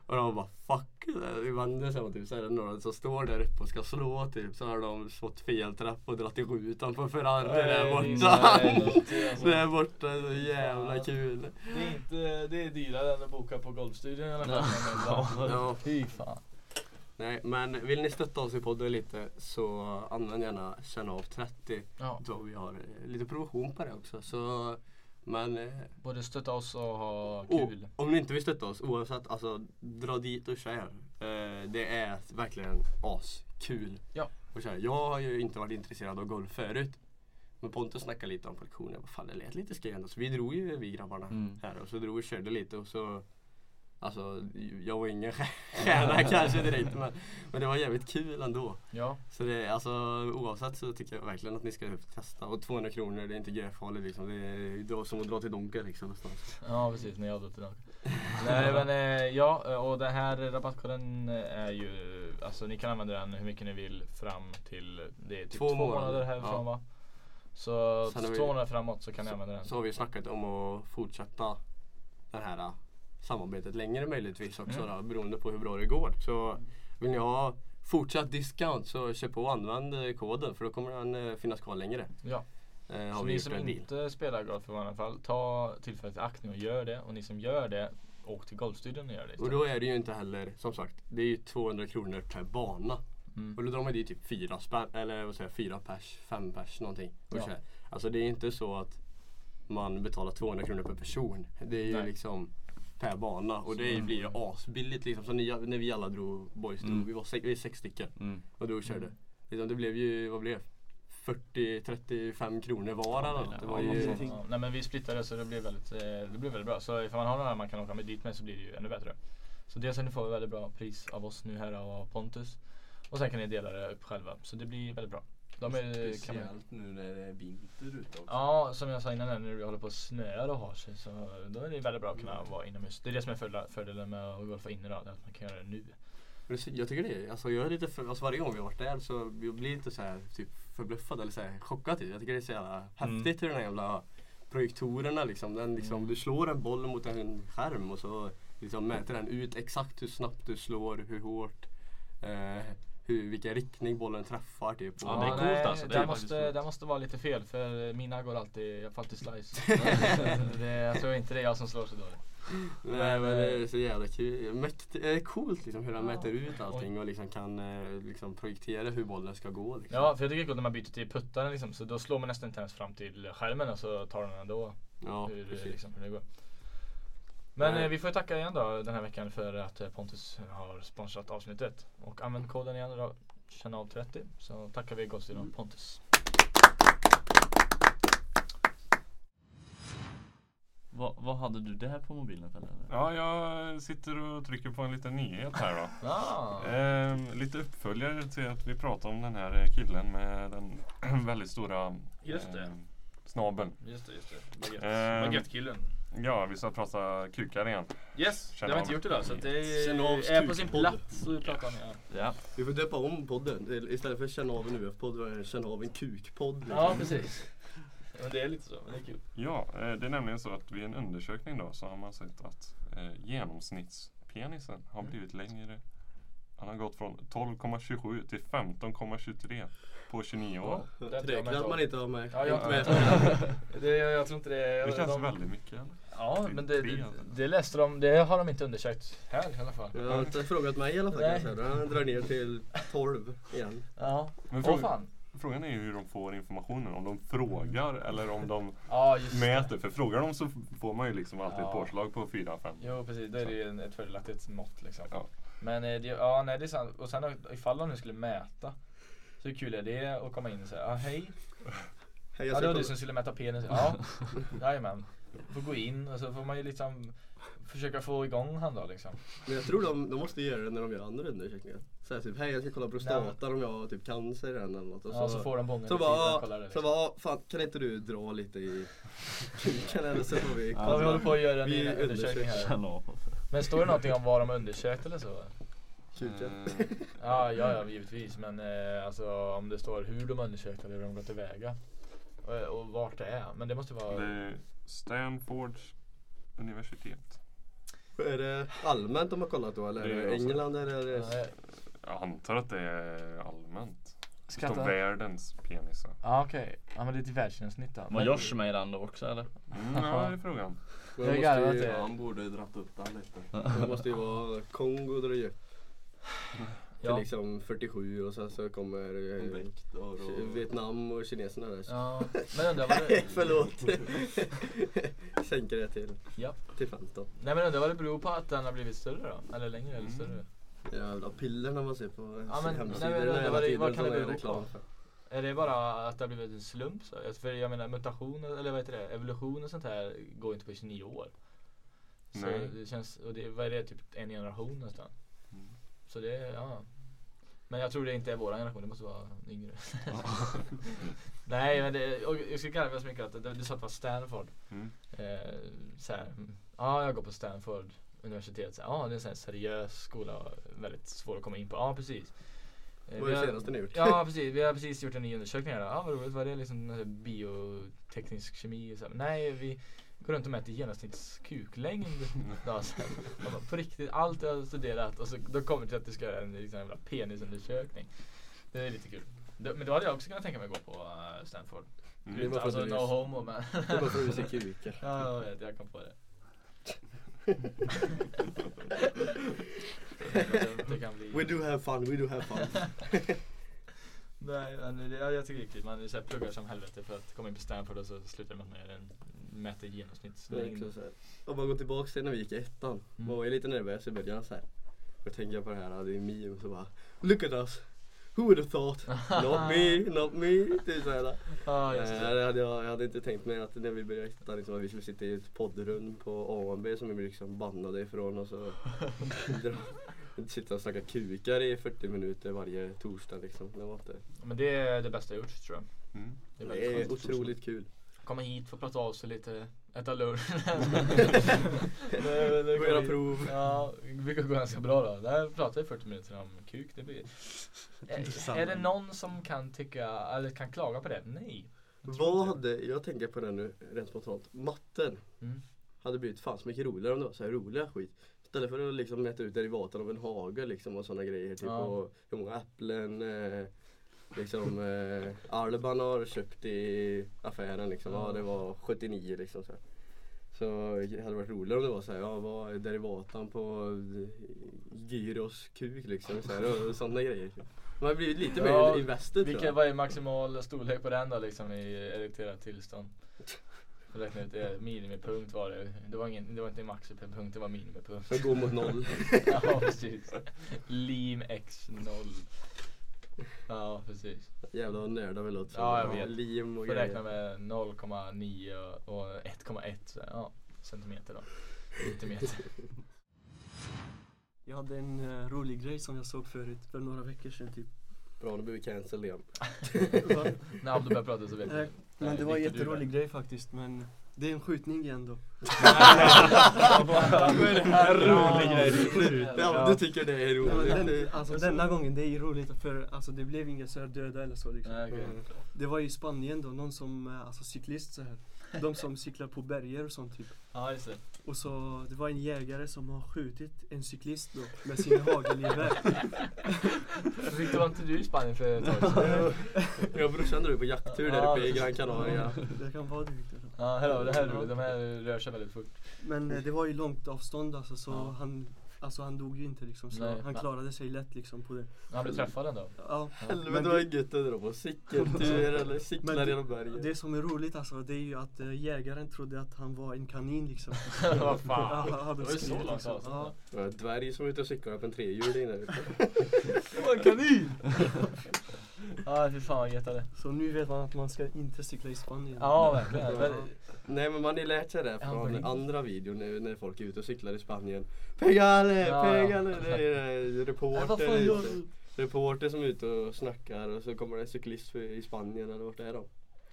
Och de bara fuck. I vände sig om typ så är det några som står där uppe och ska slå typ. Så har de fått fel träff och dragit i rutan på Ferrari där borta. Nej, det. Där borta, så jävla kul. Det är inte, det är dyrare än att boka på golfstudion i alla fall. Ja. Ja. Fy fan. Nej men vill ni stötta oss i podden lite så använd gärna känna av 30. Ja. Så vi har eh, lite provision på det också. Så, men eh, Både stötta oss och ha och, kul. om ni inte vill stötta oss oavsett, alltså dra dit och kör. Eh, det är verkligen askul Ja. Jag har ju inte varit intresserad av golf förut. Men Pontus snackade lite om på lektionen. Fan det lät lite skoj ändå. Så vi drog ju vi grabbarna Mm. här och så drog vi och körde lite och så Alltså jag var ingen stjärna kanske direkt men, men det var jävligt kul ändå. Ja. Så det, alltså oavsett så tycker jag verkligen att ni ska testa. Och 200 kronor det är inte gräfarligt liksom. Det är dra- som att dra till Donken liksom nästan. Ja precis, när jag drar till den. Nej men eh, ja, och den här rabattkoden är ju, alltså ni kan använda den hur mycket ni vill fram till, det är typ Två två, månader. månader härifrån Ja. va? Så Sen två månader framåt så kan ni använda den. Så har vi snackat om att fortsätta det här samarbetet längre möjligtvis också Mm. då, beroende på hur bra det går. Så vill ni ha fortsatt discount så köp på och använd eh, koden för då kommer den eh, finnas kvar längre. Ja. Eh, Så ni som inte spelar golf i vanliga fall, ta tillfället i akt nu och gör det. Och ni som gör det, åk till golfstudion och gör det Och då är det ju inte heller, som sagt, det är ju 200 kronor per bana. Mm. Och då drar man dit typ fyra spänn, eller vad säger jag, fyra pers, fem pers någonting. Och Ja. Alltså det är inte så att man betalar 200 kronor per person. Det är ju Nej. liksom per bana och det Mm. blir ju asbilligt liksom. Så ni, när vi alla drog, boys drog, Mm. vi var sex, vi är sex stycken Mm. och då körde. Liksom, det blev ju, vad blev det? 40-35 kronor var eller något. Det var ju, Ja, nej men vi splittade så det blev väldigt, eh, det blev väldigt bra. Så ifall man har några man kan åka med dit med så blir det ju ännu bättre. Så dels ni fått väldigt bra pris av oss nu här och av Pontus. Och sen kan ni dela det upp själva. Så det blir väldigt bra. De är, Speciellt nu när det är vinter ute också. ja, som jag sa innan här, när det håller på att snöa och har sig så då är det väldigt bra att kunna vara inomhus. Det är det som är fördelen, med att golfa inne då, att man kan göra det nu. Jag tycker det, alltså jag är lite för, alltså varje gång vi har varit där så jag blir lite så här typ förbluffad eller så här chockad typ. Jag tycker det är så jävla häftigt hur den här jävla projektorerna liksom, den liksom du slår en boll mot en skärm och så liksom mäter den ut exakt hur snabbt du slår, hur hårt, eh, hur, vilken riktning bollen träffar typ. Ja, det är coolt nej, alltså. Det Det, måste, det måste vara lite fel för mina går alltid, jag får alltid slice. det, jag tror inte det är jag som slår så dåligt. Nej men det är så jävla kul, det är coolt liksom hur Ja. mäter ut allting och liksom kan eh, liksom projektera hur bollen ska gå. Liksom. Ja, för jag tycker det är coolt när man byter till puttaren liksom, så då slår man nästan inte ens fram till skärmen och så tar den ändå Ja, hur, precis. liksom, hur det går. Men eh, vi får ju tacka igen då den här veckan för att eh, Pontus har sponsrat avsnittet. Och använd koden igen då, känna av 30 så tackar vi Golfstudion Pontus. Vad, vad hade du där på mobilen Pelle? Ja, jag sitter och trycker på en liten nyhet här då. Ah. Ehm, lite uppföljare till att vi pratade om den här killen med den väldigt stora Just det. ehm, snabeln. Just det, just det. Baguette. Ehm, Baguettekillen. Ja, vi ska prata kukar igen. Yes, det Känner har vi inte gjort idag så att det Känn av är på sin plats att prata om det. Ja. Vi får döpa om podden. Istället för känna av en UF-podd, var det känna av en kukpodd. liksom. Ja, precis. Men det är lite så, men det är kul. Ja, eh, det är nämligen så att vid en undersökning då så har man sett att eh, genomsnittspenisen har blivit längre. Han har gått från 12,27 till 15,23 på 29 år. Ja, det Det räknar att man inte har med. Ja, jag, det, jag tror inte det. Det känns de, väldigt mycket. eller? Ja, men det, det, det läste de. Det har de inte undersökt här i alla fall. Jag har inte frågat mig i alla fall kan jag Nej. säga. Drar ner till 12 igen. Ja. Men Åh fråga- fan. Frågan är ju hur de får informationen. Om de frågar eller om de Ja, just det. mäter. För frågar de så får man ju liksom alltid ett Ja. påslag på 4-5. Jo precis, då är det ju ett fördelaktigt mått liksom. Ja. Men eh, det, ja, nej det är sant. Och sen ifall de nu skulle mäta. Så hur kul är det att komma in och säga ah, hej. Hej, jag Ja det var du som skulle mäta penis. Ja, jajamän. Får gå in och så får man ju liksom försöka få igång han då liksom. Men jag tror de, de måste göra det när de gör andra undersökningar. Säga typ, hej jag ska kolla prostata om jag har typ cancer eller något. Och Ja, så får de bången Så bara, kollar det, så liksom. bara, fan kan inte du dra lite i kuken eller så får vi Ja, vi håller på att göra en undersökning här. Men står det någonting om vad de undersökt eller så? Kuken. Eh, Ja, ja, ja givetvis. Men eh, alltså om det står hur de undersökt eller hur de gått tillväga. Och, och vart det är. Men det måste vara... Det Stanfords universitet. Är det allmänt de har kollat då eller Det är det England eller är det... Jag antar att det är allmänt. Står Skatta. världens penisar. Ja okej. Ja men det är till världsgenomsnitt då. Var Men- Josh med i den då också eller? Mm, ja, det är frågan. De Jag måste ju, han borde dratt upp den lite. det måste ju vara Kongo där det är Ja. För liksom 47 och sen så kommer eh, och... och Vietnam och kineserna där. så- Ja, men undrar vad det... förlåt. Sänker det till, Ja. till 15. Nej men undrar vad det beror på att den har blivit större då? Eller längre eller Mm. större? Jävla pillerna man ser på Ja, men- hemsidorna nej, men hela vad det- tiden vad kan det är bero på? Är det bara att det har blivit en slump så? För jag menar mutation eller vad heter det? Evolution och sånt här går inte på 29 år. Så Nej. det känns, och det, vad är det, typ en generation nästan. Så det, ja. Men jag tror det inte är våran generation, det måste vara yngre. Nej men det, och jag skulle garva så mycket att du, sa att det var Stanford. Mm. Eh, så här, mm, ja jag går på Stanford universitet. Så här, Ja det är en sån seriös skola och väldigt svår att komma in på. Ja precis. Eh, Vad är det senaste ni gjort? Ja precis, vi har precis gjort en ny undersökning här. Ja vad roligt, vad är det liksom bioteknisk kemi? Så här, Nej vi går runt och mäter genomsnittskuklängd. Då, så här. Jag bara, på riktigt, allt jag har studerat och så då kommer det till att du ska göra en liksom, jävla penisundersökning. Det är lite kul. Då- Men då hade jag också kunnat tänka mig att gå på eh, Stanford. Mm. Det för Alltså no är- homo men. Det är bara för att du ser kukar. Ja jag vet, jag kom på det. det kan. We do have fun, we do have fun. Nej, men det, ja, jag tycker det är kul. Man pluggar som helvete för att komma in på Stanford och så slutar man med en mäter Det är genomsnittslängd. Om man går tillbaka till när vi gick i ettan. Mm. Man var ju lite nervös i början så här. Då tänker jag på det här, det är meme så bara Look at us! Who would have thought? Not me, not me. Typ såhär. Ja, just Eh, det. hade jag, jag hade inte tänkt mig att när vi började ettan liksom, att vi skulle sitta i ett poddrum på AMB som vi blev liksom bannade ifrån och så sitta och snacka kukar i 40 minuter varje torsdag liksom. Det var inte. Men det är det bästa jag gjort tror jag. Mm. Det är Det är otroligt kul. Komma hit, få prata av sig lite, äta lunch. Göra prov. Ja, brukar gå ganska bra då. Där pratar vi 40 minuter om kuk. Det blir... är, är det någon som kan tycka, eller kan klaga på det? Nej. Vad hade, jag tänker på det nu rent spontant, matten Mm. hade blivit fan så mycket roligare om det var så här roliga skit. Istället för att liksom mäta ut derivaten av en hage liksom och sådana grejer. Typ Ja. och hur många äpplen eh, liksom eh, Alban har köpt i affären liksom. Ja, det var 79 liksom. Så, här. så det hade varit roligare om det var så här, ja vad är derivaten på eh, gyros kuk liksom. Så här, och sådana grejer. Man har blivit lite Ja, mer invested tror Vilken, jag. vad är maximal storlek på den då liksom i erekterat tillstånd? Jag räknade ut det, minimipunkt var det. Det var, ingen, det var inte en maxipunkt, det var minimipunkt. Går mot noll. ja precis. Lim x 0. Ja precis. Jävlar vad nördar vi låter. Ja jag vet. Lim och Får grejer. räkna med 0,9 och 1,1 så här, ja, centimeter då. Centimeter. Jag hade en eh, rolig grej som jag såg förut, för några veckor sedan typ. Bra, nu blir vi cancelled igen. När Abdo börjar prata så vet jag. men det var en jätterolig grej faktiskt, men det är en skjutning igen då. Här rolig grej? Ja, du tycker det är roligt. den, alltså denna gången, det är roligt för alltså, det blev inga så här döda eller så liksom. Mm. Det var i Spanien då, någon som, eh, alltså cyklist så här. De som cyklar på berger och sånt typ. Ja just det. Och så, det var en jägare som har skjutit en cyklist då med sin hagelgevär. Victor var inte du i Spanien för ett tag sedan? Jag och brorsan drog på jakttur där Ja, uppe i det- Gran Canaria. Det kan vara det Victor. Ja, hallå, det här. De här rör sig väldigt fort. Men eh, det var ju långt avstånd alltså så Ja. han, alltså han dog ju inte liksom. Så Nej, han men- klarade sig lätt liksom på det. Han blev träffad ändå. Ja. Helvete vad gött att dra på cykeltur eller cyklar Men genom berget. Det som är roligt alltså, det är ju att eh, jägaren trodde att han var en kanin liksom. Vad fan. Ja, han Det var ju så långt liksom. avstånd. Ja. Det var en dvärg som var ute och cyklade på en trehjuling där ute. Det var en kanin! Ja, fy fan vad gött det. Så nu vet man att man ska inte cykla i Spanien. Ja, verkligen. Men- Nej men man har ju lärt sig det Ja, från men- andra videor när, när folk är ute och cyklar i Spanien. Pegale, Ja. pegale! Det är vad reporter, ute. reporter som är ute och snackar och så kommer det en cyklist för, i Spanien eller vart är de?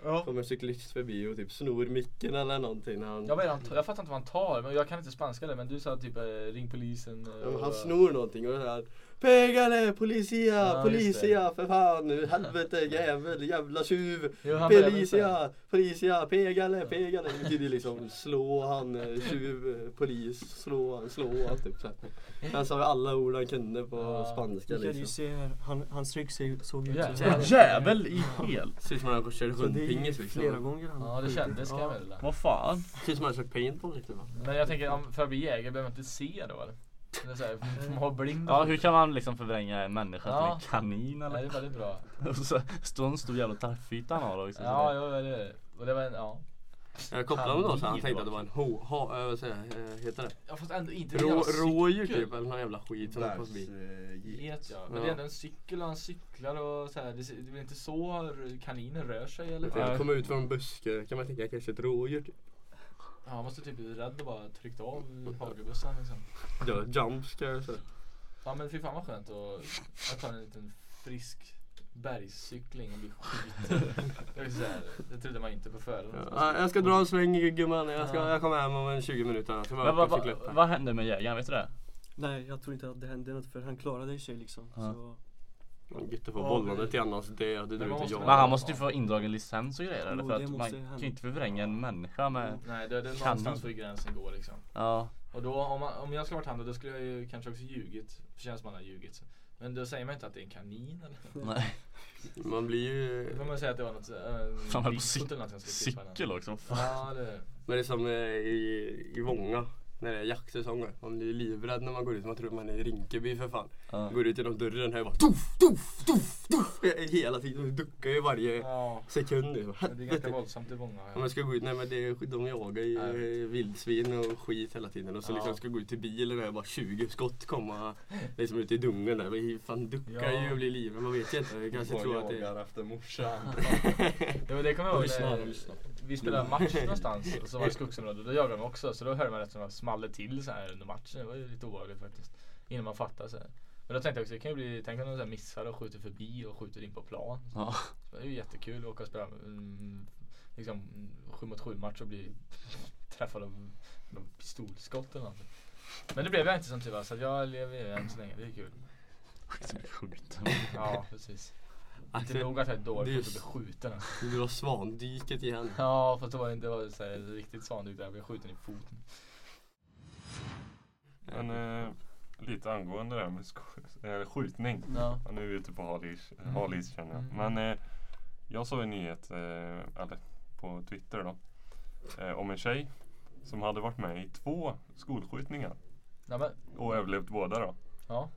Ja. Kommer en cyklist förbi och typ snor micken eller någonting han Jag, han, jag fattar inte vad han tar, men jag kan inte spanska det. Men du sa typ eh, ring polisen. eh, Ja, och- Han snor någonting och det här Pegale, policia, Ja, policia, för fan nu, helvete, jävel, jävla tjuv Jo, väl Policia, policia, pegale, pegale Det betyder liksom slå han, eh, tjuv, eh, polis, slå han, slå han typ så här. Han sa alla ord han kunde på Ja. spanska liksom se han, hans rygg såg ut så här. Jävel i hel. Ser ut som han ju hundpingis liksom flera gånger han Ja, det kändes kan jag Ja. meddela. Vad fan? Ser ut som han kört paintball riktigt va? Men jag tänker, för att bli jägare behöver man inte se då eller? Det är så här, får man? Ja hur kan man liksom förvränga en människa Ja. till en kanin Nej, det är eller? väldigt bra. Och så står en stor jävla tarfyta han har också. så Ja, det- jo, det är det. Och det var en, ja. Jag kopplade honom då så han tänkte att det va? var en ho, ha, äh, vad säger jag, eh, heter det? Ja fast ändå inte Rå, en jävla rådjur typ eller någon jävla skit som på förbi. Vet jag. Men Ja. det är ändå en cykel och han cyklar och så här. Det, är väl inte så kaninen rör sig eller? Det kommer ut från en buske kan man tänka kanske ett rådjur typ Ja, han måste typ bli rädd och bara tryckt av hagelbössan liksom. Ja, jumpscare så. Ja men fy fan vad skönt att, att ta en liten frisk bergscykling och bli skiten. Jag, vill säga, det trodde man inte på förhand. Ja, jag ska dra en sväng gumman, jag, ska, Ja. jag kommer hem om en 20 minuter. Jag ska bara Men cykla upp. vad hände med jägaren, vet du det? Nej, jag tror inte att det hände något för han klarade sig liksom. Ja. Så, Gött att få Ja, bollande det- till annars det, det man inte måste jag. Men han måste ju få indragen licens och grejer eller? För det att man måste kan ju inte förvränga en människa med Nej, det, det är någonstans får ju gränsen gå liksom. Ja, Och då om, man, om jag skulle varit han då, skulle jag ju kanske också ljugit. Det känns man har ljugit. Men då säger man inte att det är en kanin eller? nej. Man blir ju... Då får man säga att det var något, äh, Fan, på cykel också. Fan. Ja, det, Men det är som eh, i, i Vånga. När det är jaktsäsonger. Man blir livrädd när man går ut. Man tror man är i Rinkeby för fan. Ja. Går ut genom dörren här och bara tuff, tuff, tuff, tuff. Hela tiden. Och duckar ju varje ja. sekund. det är ganska våldsamt i många. Om man ska gå ut, nej men det är, de jagar ju eh, vildsvin och skit hela tiden och så Ja. liksom ska gå ut till bilen och bara 20 skott komma liksom ute i dungen där. Men fan duckar Ja. ju och blir livrädd, man vet ju inte. Jag kanske tror att det jagar efter morsan. Ja, men det kommer jag ihåg vi spelade match någonstans och så var det skogsområde. Då jagade de också så då hörde man rätt som att small till så här under matchen. Det var ju lite obehagligt faktiskt. Innan man fattade så här. Men då tänkte jag också, det kan ju bli, tänk om de så här missar och skjuter förbi och skjuter in på plan. Ja. Så det är ju jättekul att åka och spela mm, liksom sju mot sju match och bli träffad av av pistolskott eller något. Men det blev jag inte som tur var så jag lever ju än så länge, det är kul. Sjukt. Ja precis. Inte Axel, nog att jag är det dålig på att bli skjuten alltså. Du drar svandyket igen. Ja fast det var inte, det var så här, riktigt svandyk där jag blev skjuten i foten. Men eh, lite angående det här med sk- eh, skjutning. Ja. Ja, nu är vi ute på halis, Mm. halis känner jag. Mm. Men eh, jag såg en nyhet, eh, eller på Twitter då. Eh, om en tjej som hade varit med i två skolskjutningar. Ja, Och överlevt båda då. ja.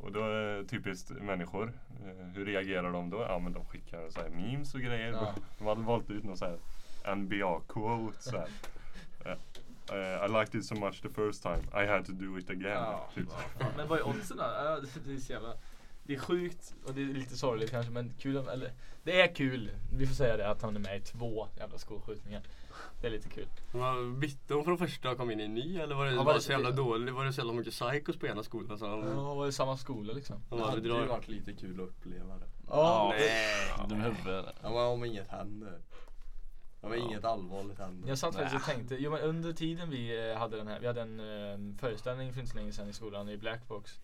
Och då är det typiskt människor. Eh, hur reagerar de då? Ja men de skickar så här memes och grejer. Ja. De hade valt ut någon så här NBA-quote så här. Eh, I liked it so much the first time. I had to do it again. Ja, typ. fan. Men vad är oddsen då? Ja, det- är så jävla det är sjukt och det är lite sorgligt kanske men kul, eller det är kul, vi får säga det, att han är med i två jävla skolskjutningar. Det är lite kul. Man bytte hon från första och kom in i en ny eller var det, Ja, var det så jävla dåligt? Var det så jävla mycket psychos på ena skolan så de, Ja, var det samma skola liksom? de Det hade ju drar? varit lite kul att uppleva det. Ja, Nej. Ja, men om inget händer. Ja, men inget allvarligt händer. Jag satt faktiskt och tänkte, jo men under tiden vi eh, hade den här, vi hade en eh, föreställning för inte så länge sedan i skolan i Blackbox.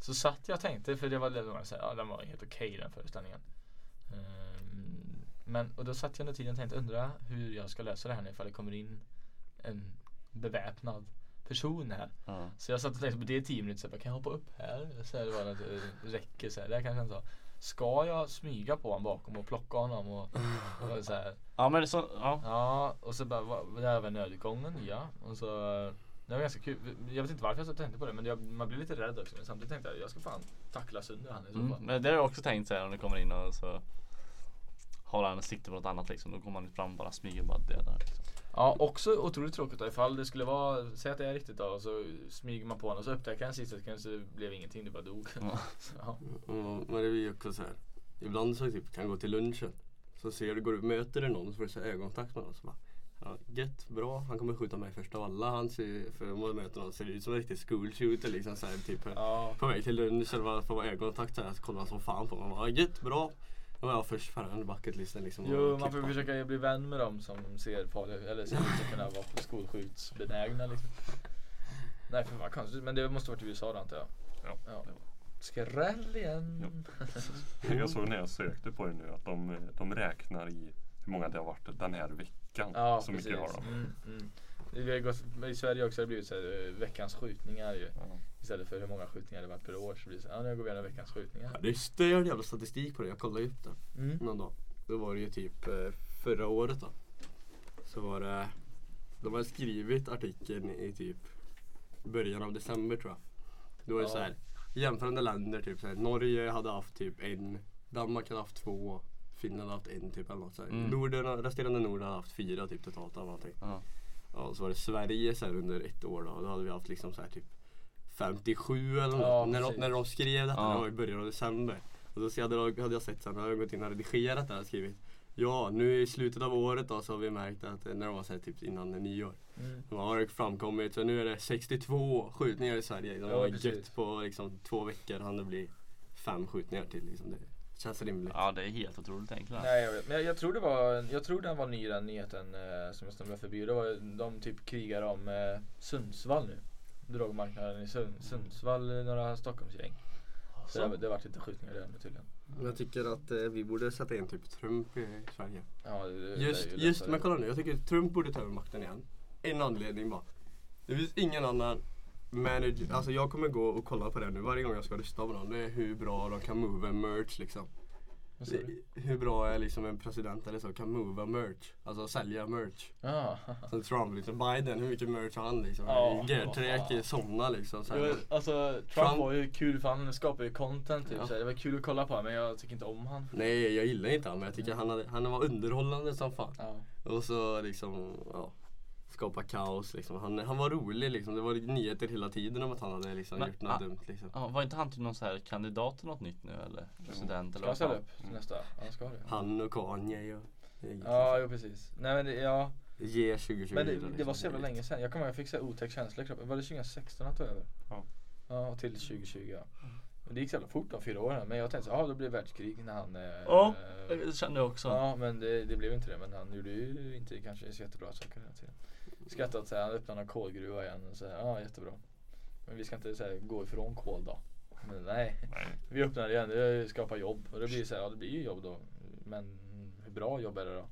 Så satt jag och tänkte, för det var, det var så här, ja den var helt okej den föreställningen. Ehm, men, och då satt jag under tiden och tänkte, undra hur jag ska lösa det här nu ifall det kommer in en beväpnad person här. Ja. Så jag satt och tänkte på det i tio minuter, så här, kan jag hoppa upp här? Så här, det var något eh, räcke så här, det här kanske jag inte sa. Ska jag smyga på honom bakom och plocka honom och, och så här. Ja men så, ja. Ja, och så bara, det här var nödutgången, ja. Och så, det var ganska kul. Jag vet inte varför jag så tänkte på det, men jag, man blir lite rädd också. Men samtidigt tänkte jag, jag ska fan tackla sönder han i så Mm. fall. Men det har jag också tänkt säga om det kommer in och så har han sikte på något annat liksom. Då kommer han fram och bara smyger och bara dödar. Liksom. Ja, också otroligt tråkigt då, ifall det skulle vara, säg att det är riktigt då, och så smyger man på honom och så upptäcker han sista sekund så det blev ingenting, det bara dog. Ja. Ja. Mm, men det blir ju också så här. Ibland så typ kan gå till lunchen. Så ser du, går du möter du någon så får du så ögonkontakt med någon. Så bara, ja, gött, bra. Han kommer skjuta mig först av alla. Han ser, för om man möter någon ser det ut som en riktig school shooter liksom så här, typ. Ja. På väg till lunch eller bara får ögonkontakt så här, så kollar han som fan på mig. Gött, bra. Var jag först på den bucketlisten liksom. Jo, man får försöka bli vän med dem som ser farliga, eller ser ut att kunna vara skolskjutsbenägna liksom. Nej för vad konstigt, men det måste varit i USA då antar jag. Ja. ja. Skräll igen. Jag såg när jag sökte på det nu att de, de räknar i hur många det har varit den här veckan. Ja, så precis. mycket har de. Mm, mm. Vi har gått, I Sverige också har det blivit så här, eh, veckans skjutningar ju. Ja. Istället för hur många skjutningar det varit per år så blir det så här, ja nu går vi igenom veckans skjutningar. Ja, det är störd jävla statistik på det. Jag kollade upp det Mm. någon dag. Då var det ju typ eh, förra året då. Så var det, de har skrivit artikeln i typ början av december tror jag. Då är det Ja. så här jämförande länder typ så här, Norge hade haft typ en, Danmark hade haft två, Finland hade haft en typ eller något så här. Mm. Norden, resterande Norden hade haft fyra typ totalt eller någonting. Ja. Ja, så var det Sverige så här under ett år då. Då hade vi haft liksom så här typ 57 eller något. Ja, när, de, när de skrev detta, Ja. det var i början av december. Och då hade jag, hade jag sett sen, när jag gått in och redigerat det här och skrivit Ja, nu i slutet av året då så har vi märkt att eh, när de var så här, typ innan nyår. Mm. De har framkommit, så nu är det 62 skjutningar i Sverige. De Ja, har precis. gött på liksom, två veckor han det blir fem skjutningar till. Liksom. Det känns rimligt. Ja det är helt otroligt egentligen. Nej jag vet, men jag, jag tror det var, jag tror den var ny den nyheten eh, som jag snubblade förbi. Det var de typ krigar om eh, Sundsvall nu. Drogmarknaden i Sund, Sundsvall, eh, några Stockholmsgäng. Så det, det har varit lite skjutningar där nu tydligen. Jag tycker att eh, vi borde sätta in typ Trump i Sverige. Ja, det, det, Just, det just men kolla nu, jag tycker Trump borde ta över makten igen. En anledning bara. Det finns ingen annan manager, alltså jag kommer gå och kolla på det nu varje gång jag ska rösta på någon. Det är hur bra de kan move merch liksom. Hur bra är liksom en president eller så kan mova merch, alltså sälja merch. Ja. Som Trump liksom, Biden, hur mycket merch har han liksom? Ja. G-träk, sådana liksom. Så. Jo, Alltså Trump, Trump- var ju kul för han skapar ju content typ. Ja. Så det var kul att kolla på men jag tycker inte om han. Nej jag gillar inte han men jag tycker han, hade, han var underhållande som fan. Ja. Och så liksom, ja. Skapa kaos liksom. Han, han var rolig liksom. Det var nyheter hela tiden om att han hade liksom Men, gjort något ah, dumt liksom. Ja, var inte han typ någon så här kandidat till något nytt nu eller? President Ska eller han vad ställa upp till nästa? Ja, han ska det. Han och Kanye och Ja, jo precis. Nej men det, ja. Ge 2020 Men det, liksom. det var så jävla länge sedan. Jag kommer ihåg jag fick så otäck känsla i kroppen. Var det 2016 att ta över? Ja. Ja, till 2020 ja. Men det gick så jävla fort de fyra åren. Men jag tänkte så ja då blir det världskrig när han... Eh, Ja, eh, det kände jag också. Ja, men det, det blev inte det. Men han gjorde ju inte kanske så jättebra saker hela tiden. Skrattat så här, han öppnade en kolgruva igen och så här, ja jättebra. Men vi ska inte så här, gå ifrån kol då. Men nej, Nej. vi öppnar igen, det skapar jobb. Och det blir så här, ja det blir ju jobb då. Men hur bra jobb är det då?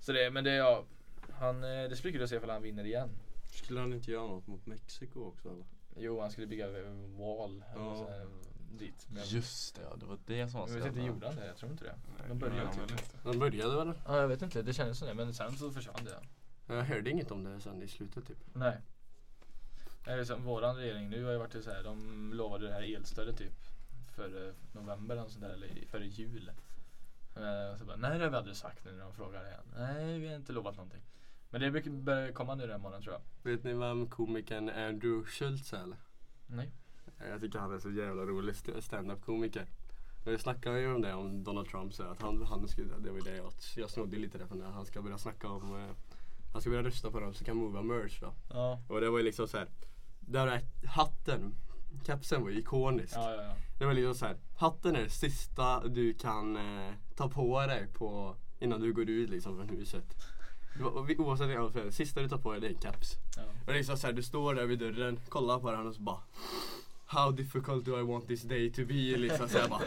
Så det, men det, ja. Han, eh, det skulle bli kul att se ifall han vinner igen. Skulle han inte göra något mot Mexiko också eller? Jo, han skulle bygga en wall eller Ja. så här, dit. Men Just det, ja, det var det som var jag vet inte, gjorde han det? Jag tror inte det. Nej, De det började han typ. väl inte. De började väl? Ja, jag vet inte. Det kändes som det. Men sen så försvann det. Jag hörde inget om det sen i slutet typ. Nej. Nej, det är som våran regering nu har ju varit så här, de lovade det här elstödet typ för november eller sånt där, eller före jul. Eh, Så bara, nej det har vi aldrig sagt nu när de frågar igen. Nej vi har inte lovat någonting. Men det brukar börja komma nu den månaden tror jag. Vet ni vem komikern Andrew Schultz är eller? Nej. Jag tycker han är så jävla rolig st- stand-up komiker. Vi snackade ju om det om Donald Trump så att han, han skulle, det var ju det jag, jag snodde lite det från det. Han ska börja snacka om, han ska börja rösta på dem som kan mova merch då. Ja. Och det var ju liksom så här. Där är hatten, kepsen var ju ikonisk. Ja, ja. Det var liksom så här. hatten är det sista du kan eh, ta på dig på, innan du går ut liksom från huset. Oavsett vad jag det sista du tar på dig det är en keps. Ja. Och det är liksom så här, du står där vid dörren, kollar på den och så bara How difficult do I want this day to be? Liksom så jag bara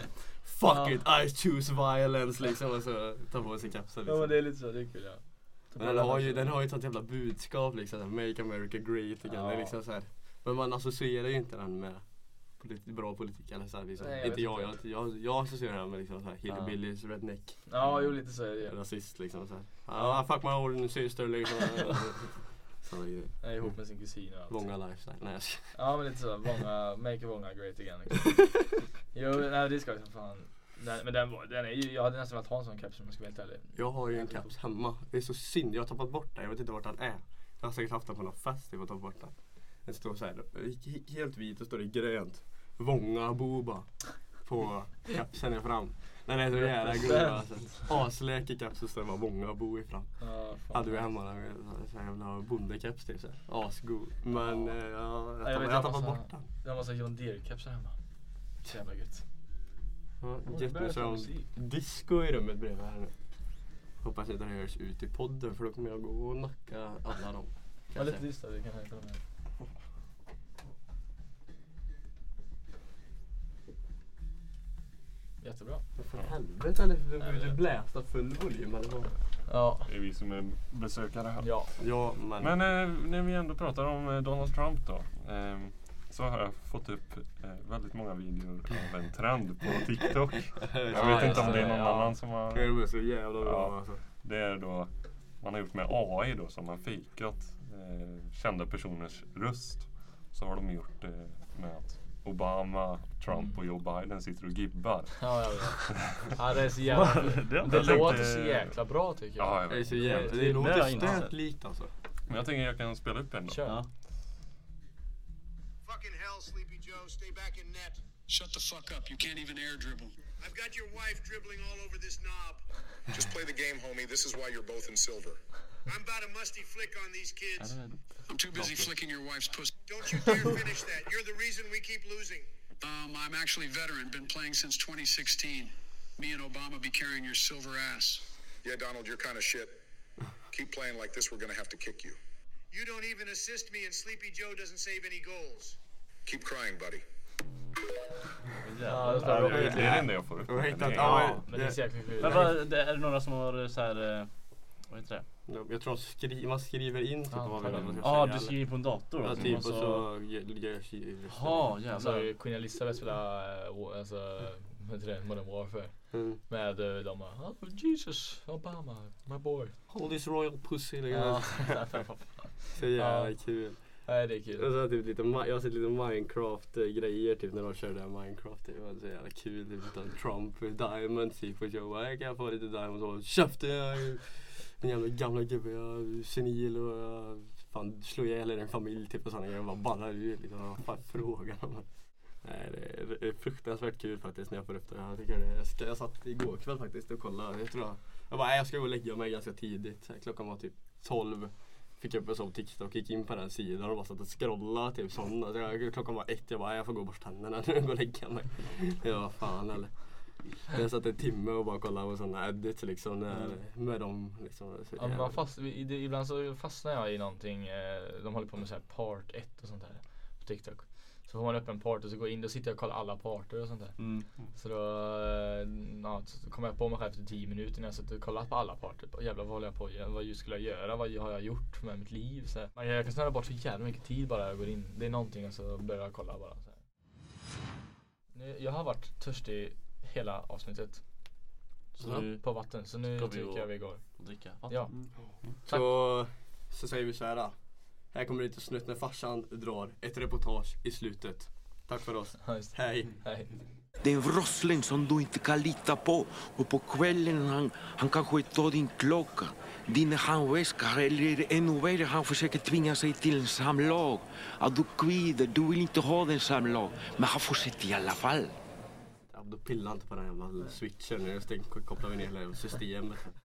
Fuck Ja. it, I choose violence liksom och så tar på sig kepsen Ja men liksom. det är lite så, det är kul ja. Men den har ju, den har ju ett sånt jävla budskap liksom, Make America Great again. Det är Ja. liksom så här, Men man associerar ju inte den med politi- bra politik eller så här, liksom. Nej, jag Inte jag, inte. jag, jag, jag associerar den med liksom så här, hillbillies, redneck, Ja, jo lite så är det ju. rasist liksom så här. Ja, fuck my old sister liksom. Sådana grejer. Ihop med sin kusin och allt. Många lifestyle. Nej, jag. Ja men lite så, många, make Vånga great again liksom. Jo, nej det ska vi som fan. Nej, men den, var, den är ju, jag hade nästan velat ha en sån keps om jag ska vara helt ärlig. Jag har ju en caps hemma. Det är så synd, jag har tappat bort den. Jag vet inte vart den är. Jag har säkert haft den på någon fest, jag har tagit bort den. Den står så här, he- helt vit och står det grönt. Vånga Boba på kepsen är fram. Den är så jävla grov alltså. Keps och så står det bara Vånga Bo i fram. Ja. Hade vi hemma där, så här jävla bondekeps typ. Asgod. Men eh, ja, Ja, jag, jag har har tappat bort den. Jag har massa John Deere-kepsar hemma. Så jävla gött. Ja, musik. disco i rummet bredvid här nu. Hoppas inte det hörs ut i podden för då kommer jag gå och nacka alla dem. Ja, lite tyst då, vi kan kolla med. Jättebra. För helvete eller vill du blästa full volym eller vad? Ja. Det är vi som är besökare här. Ja. Ja men. Men eh, när vi ändå pratar om eh, Donald Trump då. Eh, så har jag fått upp eh, väldigt många videor av en trend på TikTok. Jag Ja, vet inte om det är någon ja. annan som har... Det är så jävla bra Ja. alltså. Det är då man har gjort med AI då som har fejkat eh, kända personers röst. Så har de gjort det med att Obama, Trump och Joe Biden sitter och gibbar. Ja, jag vet. Ja, det är så jävla... Det det låter eh, så jäkla bra tycker jag. Ja, jag Det är så jävla, Det- det det låter sett. stötlikt alltså. Men jag tänker jag kan spela upp en då. Kör. Ja. Fucking hell, Sleepy Joe. Stay back in net. Shut the fuck up. You can't even air dribble. I've got your wife dribbling all over this knob. Just play the game, homie. This is why you're both in silver. I'm about a musty flick on these kids. I'm too busy flicking your wife's pussy. Don't you dare finish that. You're the reason we keep losing. Um, I'm actually veteran, been playing since 2016. Me and Obama be carrying your silver ass. Yeah, Donald, you're kind of shit. Keep playing like this, we're gonna have to kick you. You don't even assist me, and Sleepy Joe doesn't save any goals. Keep crying, buddy. Ja, det är det enda jag får upp. Jag har hittat, ja, Men det är så jäkla kul. Men vad, det, är det några som har så här, eh, vad heter det? Ja, Jag tror skri man skriver in typ vad tack. vill Ja, du skriver på en dator? Ja, typ och så- Jaha, Alltså jävlar. Queen Elizabeth spelade äh, alltså, vad heter det, Modern Warfare. Mm. Med de bara, oh, Jesus, Obama, my boy. Hold this royal pussy liksom. Ja, Så jävla Ja. kul. Nej det är kul. Och så typ lite, jag har sett lite Minecraft-grejer typ när de körde Minecraft. Det var så jävla kul. Typ, utan Trump, Diamonds typ och Joe "Jag kan få lite Diamonds? Och käften jag är ju en jävla gamla gubbe, jag är senil och jag fan slår ihjäl en familj typ och sådana grejer. Bara ballar ur liksom. Vad fan är frågan om? Nej det är, fruktansvärt kul faktiskt när jag får upp det. Jag, tycker det jag, ska, jag satt igår kväll faktiskt och kollade. Jag tror jag, jag bara, "Nej, jag ska gå och lägga mig ganska tidigt. Klockan var typ 12 fick upp en sån TikTok, gick in på den sidan och bara satt och scrollade typ sådana. Så jag, klockan var ett, jag bara jag får gå och borsta tänderna nu och gå och lägga mig. Ja vad fan eller. Jag satt en timme och bara kollade på sådana edits liksom när, med dem liksom. Så Ja, man fast, ibland så fastnar jag i någonting, eh, de håller på med så här part 1 och sånt där på TikTok. Så får man upp en part och så går jag in och sitter jag och kollar alla parter och sånt där. Mm. Så då, eh, ja, så kommer jag på mig själv efter 10 minuter när jag suttit och kollat på alla parter. Jävlar vad håller jag på med? Vad skulle jag göra? Vad har jag gjort med mitt liv? Så här. Man- Jag kan snöra bort så jävla mycket tid bara jag går in. Det är någonting och så börjar jag kolla bara. Så här. Nu, jag har varit törstig hela avsnittet. Så Ja, nu på vatten. Så nu ska vi tycker och- jag vi går. dricka vatten. Ja. Så, så säger vi så här. då. Här kommer lite snutt när farsan drar ett reportage i slutet. Tack för oss. Hej. Hej. Det är en wrestling som du inte kan lita på. Och på kvällen han, han kanske tar din klocka, din handväska eller ännu värre, han försöker tvinga sig till en samlag. Att du kvider, du vill inte ha den samlag. Men han fortsätter i alla fall. Ja, då pillar inte på den jävla switchen. Nu kopplar vi ner hela systemet.